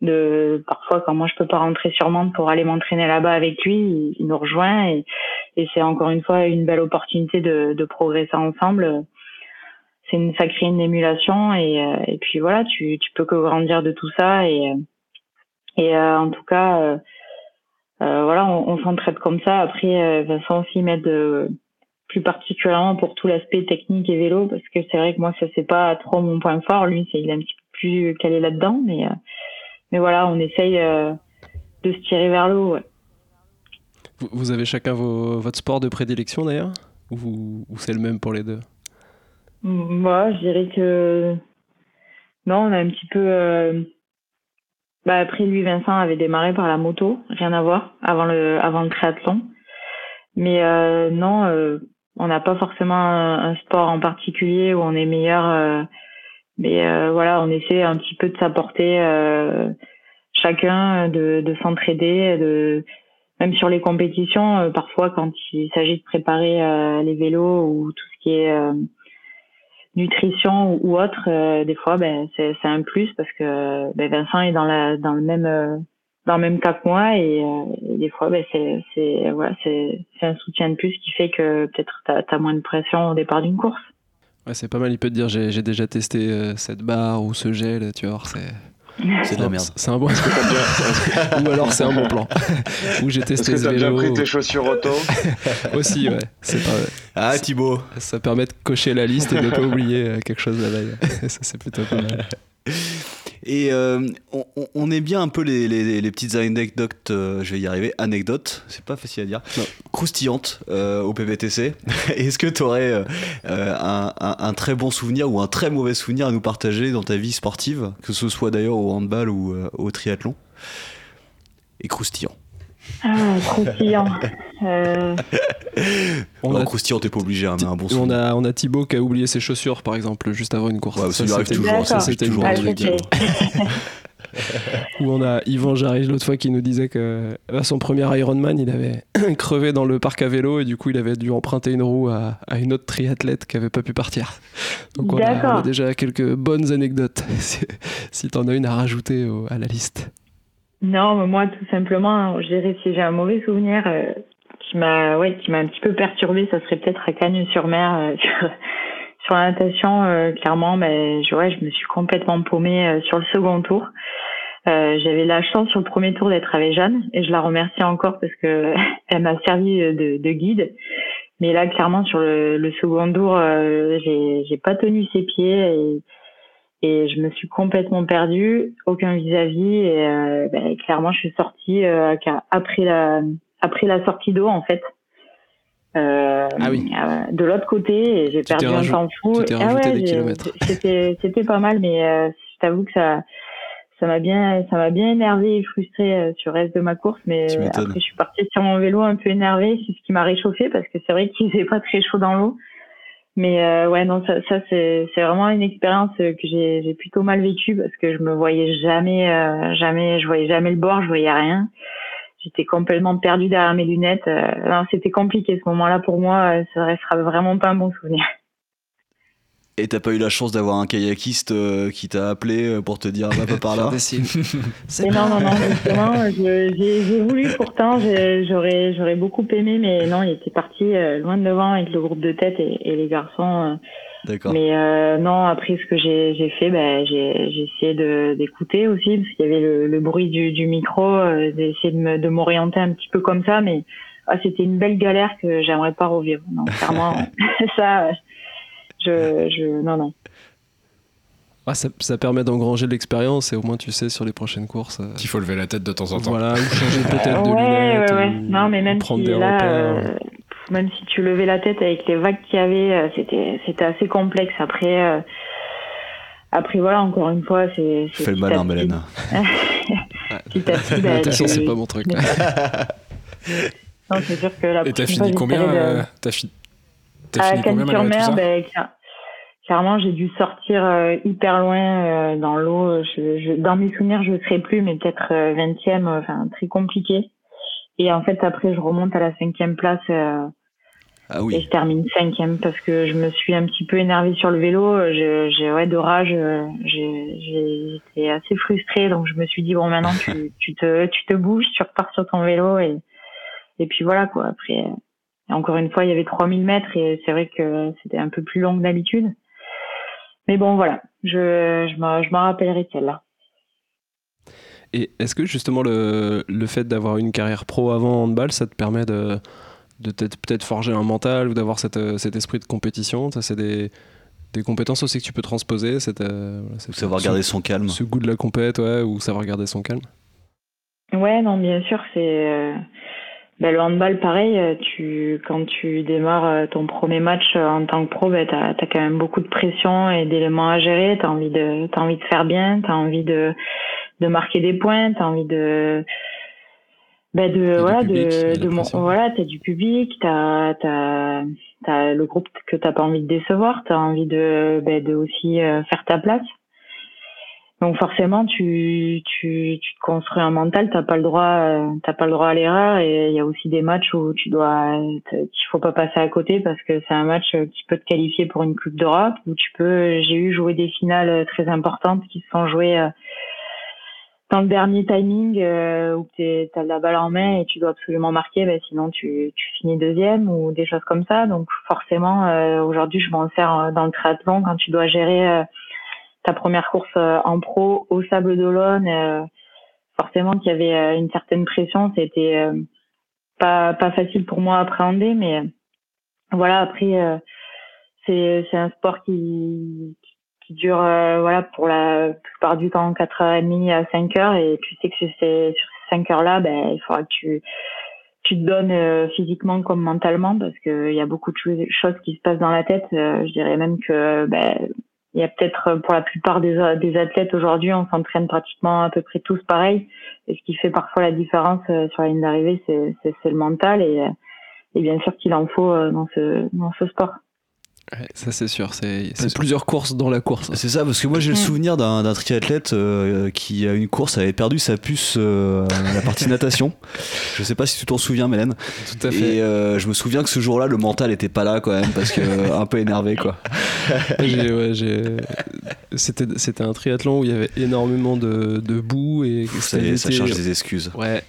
de parfois quand moi je peux pas rentrer sur Mende pour aller m'entraîner là-bas avec lui, il, nous rejoint et, et c'est encore une fois une belle opportunité de, de progresser ensemble. C'est une ça crée une émulation et, euh, et puis voilà, tu, tu peux que grandir de tout ça et et euh, en tout cas euh, euh, voilà, on, on s'entraide comme ça. Après euh, Vincent aussi m'aide euh, plus particulièrement pour tout l'aspect technique et vélo parce que c'est vrai que moi ça c'est pas trop mon point fort. Lui c'est il est un petit peu plus calé là-dedans mais euh, mais voilà, on essaye euh, de se tirer vers le haut. ouais. vous, avez chacun vos, votre sport de prédilection d'ailleurs? Ou, c'est le même pour les deux? Moi, je dirais que non, on a un petit peu. euh, Bah après, lui, Vincent avait démarré par la moto, rien à voir, avant le avant le triathlon. Mais euh, non, euh, on n'a pas forcément un, un sport en particulier où on est meilleur. Euh, mais euh, voilà, on essaie un petit peu de s'apporter euh, chacun, de, de s'entraider, de même sur les compétitions. euh, parfois, quand il s'agit de préparer euh, les vélos ou tout ce qui est euh, nutrition ou, ou autre, euh, des fois, ben, c'est un plus parce que ben, Vincent est dans la dans le même euh, dans le même cas que moi et, euh, des fois, ben, c'est c'est voilà, c'est un soutien de plus qui fait que peut-être t'as as moins de pression au départ d'une course. Ouais, c'est pas mal, il peut te dire j'ai, j'ai déjà testé euh, cette barre ou ce gel, tu vois, c'est, C'est de la merde. c'est un bon. ou alors c'est un bon plan. ou j'ai Est-ce testé que ce t'as déjà pris tes chaussures auto Aussi, ouais. C'est pas, Ah, Thibaut. ça permet de cocher la liste et de pas oublier euh, quelque chose la veille. ça, c'est plutôt pas mal. Et euh, on, on- est bien un peu les, les- les petites anecdotes, euh, je vais y arriver, anecdotes, c'est pas facile à dire, Non. croustillantes euh, au PPTC. Est-ce que tu aurais un, un- un très bon souvenir ou un très mauvais souvenir à nous partager dans ta vie sportive, que ce soit d'ailleurs au handball ou euh, au triathlon? Et croustillant. Ah, croustillant. euh, On a, croustillant, t'es pas obligé, hein, mais un bon on souvenir. a, on a Thibaut qui a oublié ses chaussures, par exemple, juste avant une course. Ouais, ça lui arrive c'était- toujours, ça, c'était toujours ah, bonne arrivé. c'était- Ou on a Yvan Jarige l'autre fois qui nous disait que à son premier Ironman, il avait crevé dans le parc à vélo et du coup, il avait dû emprunter une roue à, à une autre triathlète qui avait pas pu partir. Donc on a, D'accord. on a déjà quelques bonnes anecdotes si, si t'en as une à rajouter au- à la liste. Non, mais moi, tout simplement, je dirais si j'ai un mauvais souvenir euh, qui m'a, ouais, qui m'a un petit peu perturbé, ça serait peut-être à Cagnes-sur-Mer euh, sur, sur la natation. euh, clairement, ben, je, ouais, je me suis complètement paumée euh, sur le second tour. Euh, J'avais la chance sur le premier tour d'être avec Jeanne et je la remercie encore parce que elle m'a servi de, de guide. Mais là, clairement, sur le, le second tour, euh, j'ai j'ai pas tenu ses pieds et et je me suis complètement perdue, aucun vis-à-vis et euh, ben, clairement je suis sortie euh, après la après la sortie d'eau en fait. Euh, Ah oui. euh, de l'autre côté et j'ai perdu un temps fou. Ah ouais. C'était c'était pas mal mais euh, je t'avoue que ça ça m'a bien ça m'a bien énervé et frustré euh, sur le reste de ma course mais après je suis partie sur mon vélo un peu énervée c'est ce qui m'a réchauffé parce que c'est vrai qu'il faisait pas très chaud dans l'eau mais euh, ouais non ça, ça c'est c'est vraiment une expérience euh, que j'ai j'ai plutôt mal vécue parce que je me voyais jamais euh, jamais je voyais jamais le bord je voyais rien. J'étais complètement perdue derrière mes lunettes euh, c'était compliqué ce moment-là pour moi ça restera vraiment pas un bon souvenir Et t'as pas eu la chance d'avoir un kayakiste euh, qui t'a appelé euh, pour te dire va pas par là mais non, non, non, justement, j'ai j'ai voulu pourtant, j'ai- j'aurais j'aurais beaucoup aimé, mais non, il était parti euh, loin de devant avec le groupe de tête et, et les garçons. euh, D'accord. Mais euh, non, après ce que j'ai j'ai fait, ben, j'ai j'ai essayé de- d'écouter aussi, parce qu'il y avait le, le bruit du, du micro, euh, j'ai essayé de me- de m'orienter un petit peu comme ça, mais ah, c'était une belle galère que j'aimerais pas revivre. Non, clairement, ça, euh, je, je, non, non. Ah, ça, ça permet d'engranger de l'expérience et au moins tu sais sur les prochaines courses. euh, Il faut lever la tête de temps en temps. voilà, ou changer peut-être de ouais, lunettes. ouais, ouais. ou Non, mais même prendre si des là, repères. euh, même si tu levais la tête avec les vagues qu'il y avait, euh, c'était, c'était assez complexe. Après, euh, après voilà, encore une fois, c'est. c'est Fais le malin. Mélène. Petit à petit, La bah, c'est pas mon truc. Non, c'est sûr que la Et t'as fini fois, combien euh, T'as fi- t'as à fini combien malgré tout ça ben, cla- clairement, j'ai dû sortir euh, hyper loin euh, dans l'eau. Je, je- dans mes souvenirs, je ne serais plus, mais peut-être euh, 20e, euh, enfin très compliqué. Et en fait, après, je remonte à la cinquième place euh, Ah et oui. je termine cinquième parce que je me suis un petit peu énervée sur le vélo. J'ai ouais de rage. euh, J'étais assez frustrée, donc je me suis dit bon, maintenant tu, tu te tu te bouges, tu repars sur ton vélo et et puis voilà quoi. Après. Et encore une fois, il y avait 3000 mètres et c'est vrai que c'était un peu plus long que d'habitude. Mais bon, voilà, je, je m'en rappellerai de celle-là. Et est-ce que justement le, le fait d'avoir une carrière pro avant handball, ça te permet de, de peut-être forger un mental ou d'avoir euh, cet esprit de compétition? Ça, c'est des, des compétences aussi que tu peux transposer. Cette, euh, cette- Savoir ce- garder son calme. Ce goût de la compète, ouais, ou savoir garder son calme. Ouais, non, bien sûr, c'est euh, ben, le handball, pareil. euh, Tu quand tu démarres euh, ton premier match euh, en tant que pro, ben t'as as quand même beaucoup de pression et d'éléments à gérer. T'as envie de t'as envie de faire bien, t'as envie de de marquer des points, t'as envie de ben de voilà public, de, de voilà t'as du public, t'as t'as t'as le groupe que t'as pas envie de décevoir, t'as envie de ben de aussi faire ta place. Donc forcément, tu, tu, tu construis un mental, t'as pas le droit, euh, t'as pas le droit à l'erreur. Et il y a aussi des matchs où tu dois, qu'il faut pas passer à côté parce que c'est un match qui peut te qualifier pour une coupe d'Europe. Où tu peux, j'ai eu joué des finales très importantes qui se sont jouées euh, dans le dernier timing euh, où t'es- t'as la balle en main et tu dois absolument marquer, ben sinon tu, tu finis deuxième ou des choses comme ça. Donc forcément, aujourd'hui, je m'en sers dans le triathlon quand tu dois gérer euh, ta première course euh, en pro au Sable d'Olonne. euh, forcément qu'il y avait euh, une certaine pression, c'était euh, pas pas facile pour moi à appréhender, mais euh, voilà après euh, c'est c'est un sport qui qui dure euh, voilà pour la plupart du temps 4h30 à 5 heures et tu sais que sur ces sur ces 5 heures là ben il faudra que tu tu te donnes euh, physiquement comme mentalement parce que il y a beaucoup de choses qui se passent dans la tête Euh, je dirais même que ben il y a peut-être euh, pour la plupart des, des athlètes aujourd'hui, on s'entraîne pratiquement à peu près tous pareil. Et ce qui fait parfois la différence euh, sur la ligne d'arrivée, c'est, le mental. Et, euh, et bien sûr qu'il en faut euh, dans ce, dans ce sport. Ouais, ça c'est sûr, c'est plusieurs courses dans la course. C'est ça, parce que moi j'ai le Mm. souvenir d'un triathlète euh, qui à une course avait perdu sa puce euh, à la partie natation. Je sais pas si tu t'en souviens, Mélène. Tout à fait. Et euh, je me souviens que ce jour-là, le mental était pas là quand même, parce que un peu énervé quoi. Ouais, C'était c'était un triathlon où il y avait énormément de, de boue et Ça, y est, ça c'était- cherche des excuses. Ouais.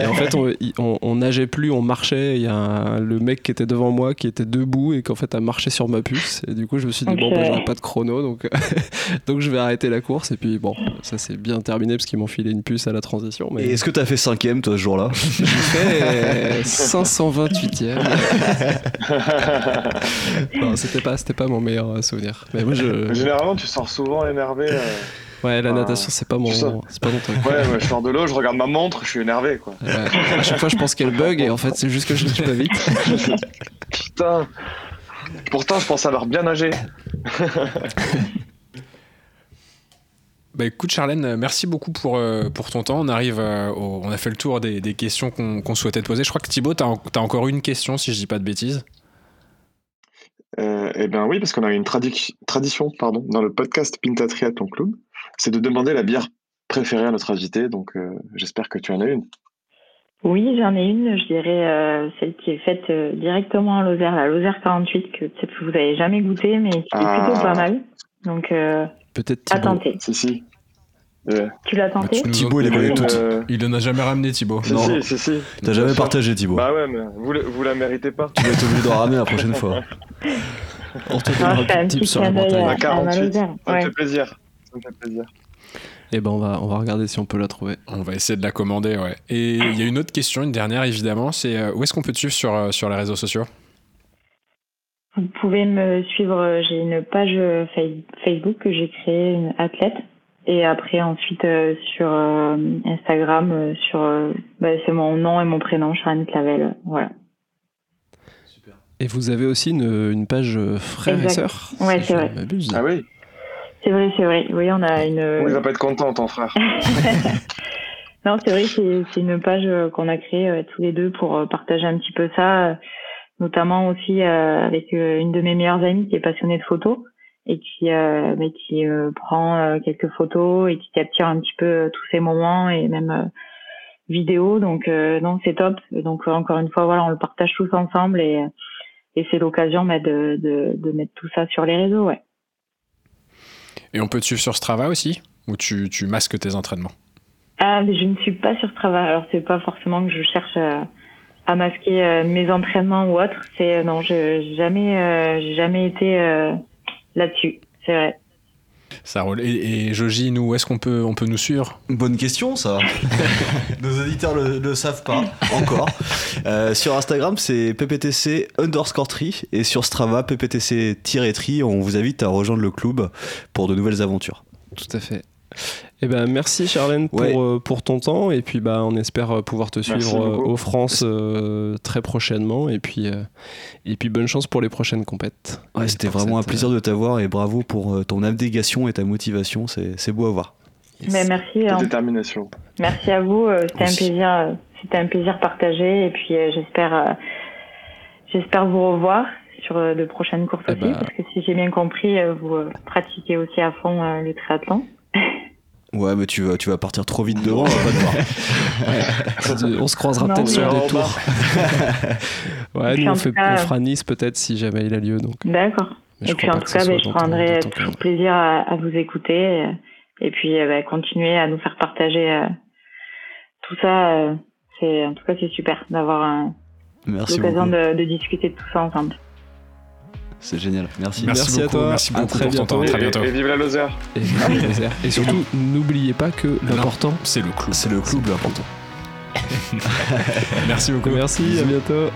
Et en fait, on, on, on nageait plus, on marchait. Il y a un- le mec qui était devant moi qui était debout et qu'en fait a marché sur ma puce. Et du coup, je me suis dit, bon, bah, j'aurai pas de chrono, donc, donc je vais arrêter la course. Et puis, bon, ça s'est bien terminé parce qu'ils m'ont filé une puce à la transition. Mais Et est-ce que t'as fait cinquième toi ce jour-là? J'ai fait 528ème. non, c'était pas, c'était pas mon meilleur euh, souvenir. Mais moi, je. Généralement, tu sors souvent énervé. euh. Ouais, la Ah, natation, c'est pas mon, c'est pas mon truc. Ouais, ouais, je sors de l'eau, je regarde ma montre, je suis énervé, quoi. Ouais. À chaque fois, je pense qu'elle bug et en fait, c'est juste que je ne suis pas vite. Putain. Pourtant, je pense avoir bien nagé. Bah écoute Charlène, merci beaucoup pour, euh, pour ton temps. On arrive, euh, au- on a fait le tour des, des questions qu'on souhaitait te poser. Je crois que Thibaut, t'as en- t'as encore une question si je dis pas de bêtises. Euh, eh bien oui, parce qu'on a une tradi- tradition pardon, dans le podcast Pinta Triathlon Club, c'est de demander la bière préférée à notre invité, donc euh, j'espère que tu en as une. Oui, j'en ai une, je dirais euh, celle qui est faite euh, directement en Lozère, la Lozère 48, que peut-être que vous avez jamais goûté, mais qui est Ah. plutôt pas mal. Donc, euh, Peut-être à tenter. Si, si. Ouais. Tu l'as Bah, tenté tu nous Thibaut, il les. Euh, Il en a jamais ramené, Thibaut. si, Non. si, si, si. T'as jamais sûr. partagé, Thibaut. Bah ouais, mais vous, la- vous la méritez pas. Tu vas être obligé d'en ramener la prochaine fois. On te donnera fais un petit sur la Bretagne. à, La à ma 48. Lozère. Ça me fait plaisir. Ça me fait plaisir. Et ben on va, on va regarder si on peut la trouver. On va essayer de la commander, ouais. Et il y a une autre question, une dernière évidemment, c'est euh, où est-ce qu'on peut te suivre sur, euh, sur les réseaux sociaux? Vous pouvez me suivre, euh, j'ai une page Fa- Facebook que j'ai créée, une athlète. Et après, ensuite, euh, sur euh, Instagram, euh, sur euh, bah, c'est mon nom et mon prénom, Sharon Clavel. Voilà. Et vous avez aussi une, une page frères et sœurs? Ouais, si c'est vrai. Ah oui C'est vrai, c'est vrai. Oui, on a une. On va pas être content, ton frère. non, c'est vrai, c'est une page euh, qu'on a créée euh, tous les deux pour euh, partager un petit peu ça, notamment aussi euh, avec une de mes meilleures amies qui est passionnée de photos et qui, euh, mais qui euh, prend euh, quelques photos et qui capture un petit peu tous ces moments et même euh, vidéos. Donc, euh, non, c'est top. Donc, encore une fois, voilà, on le partage tous ensemble et, et c'est l'occasion bah, de, de, de mettre tout ça sur les réseaux, ouais. Et on peut te suivre sur Strava aussi Ou tu, tu masques tes entraînements? Ah, mais je ne suis pas sur Strava. Alors, c'est pas forcément que je cherche euh, à masquer euh, mes entraînements ou autre. C'est euh, non, je jamais, jamais été là-dessus. C'est vrai. Ça roule. Et, et Joji, nous, où est-ce qu'on peut, on peut nous suivre? Bonne question, ça. Nos auditeurs le, le savent pas encore. Euh, sur Instagram, c'est pptc underscore tri et sur Strava, pptc-tri. On vous invite à rejoindre le club pour de nouvelles aventures. Tout à fait. Eh ben merci Charlène pour, euh, pour ton temps et puis bah on espère euh, pouvoir te Merci suivre euh, aux France euh, très prochainement et puis euh, et puis bonne chance pour les prochaines compètes. Ouais, c'était vraiment un plaisir de t'avoir et bravo pour euh, ton abnégation et ta motivation. C'est c'est beau à voir. yes. Mais merci, De hein. détermination. merci à vous. C'était un plaisir, c'était un plaisir partagé. Et puis euh, j'espère, euh, j'espère vous revoir sur euh, de prochaines courses Eh aussi, ben. parce que si j'ai bien compris, vous euh, pratiquez aussi à fond euh, le triathlon. Ouais, mais tu vas, tu vas partir trop vite devant, on va pas te voir. on se croisera peut-être sur des tours. ouais, nous en on, fait, cas, on fera Nice peut-être si jamais il a lieu donc. D'accord. Et puis en tout cas, soit je prendrai toujours plaisir à, à vous écouter. euh, Et puis, euh, ben, continuer à nous faire partager euh, tout ça. euh, c'est en tout cas, c'est super d'avoir l'occasion de discuter de tout ça ensemble. C'est génial. Merci. Merci, Merci à beaucoup, toi. merci À beaucoup très pour ton temps. À bientôt. très Et, bientôt. et vive la Lozère. Et, et surtout n'oubliez pas que l'important C'est le clou. C'est le club l'important. Merci beaucoup. Merci, à bientôt.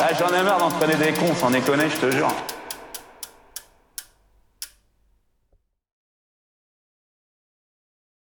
Ah, J'en ai marre d'entraîner des cons, sans déconner, je te jure.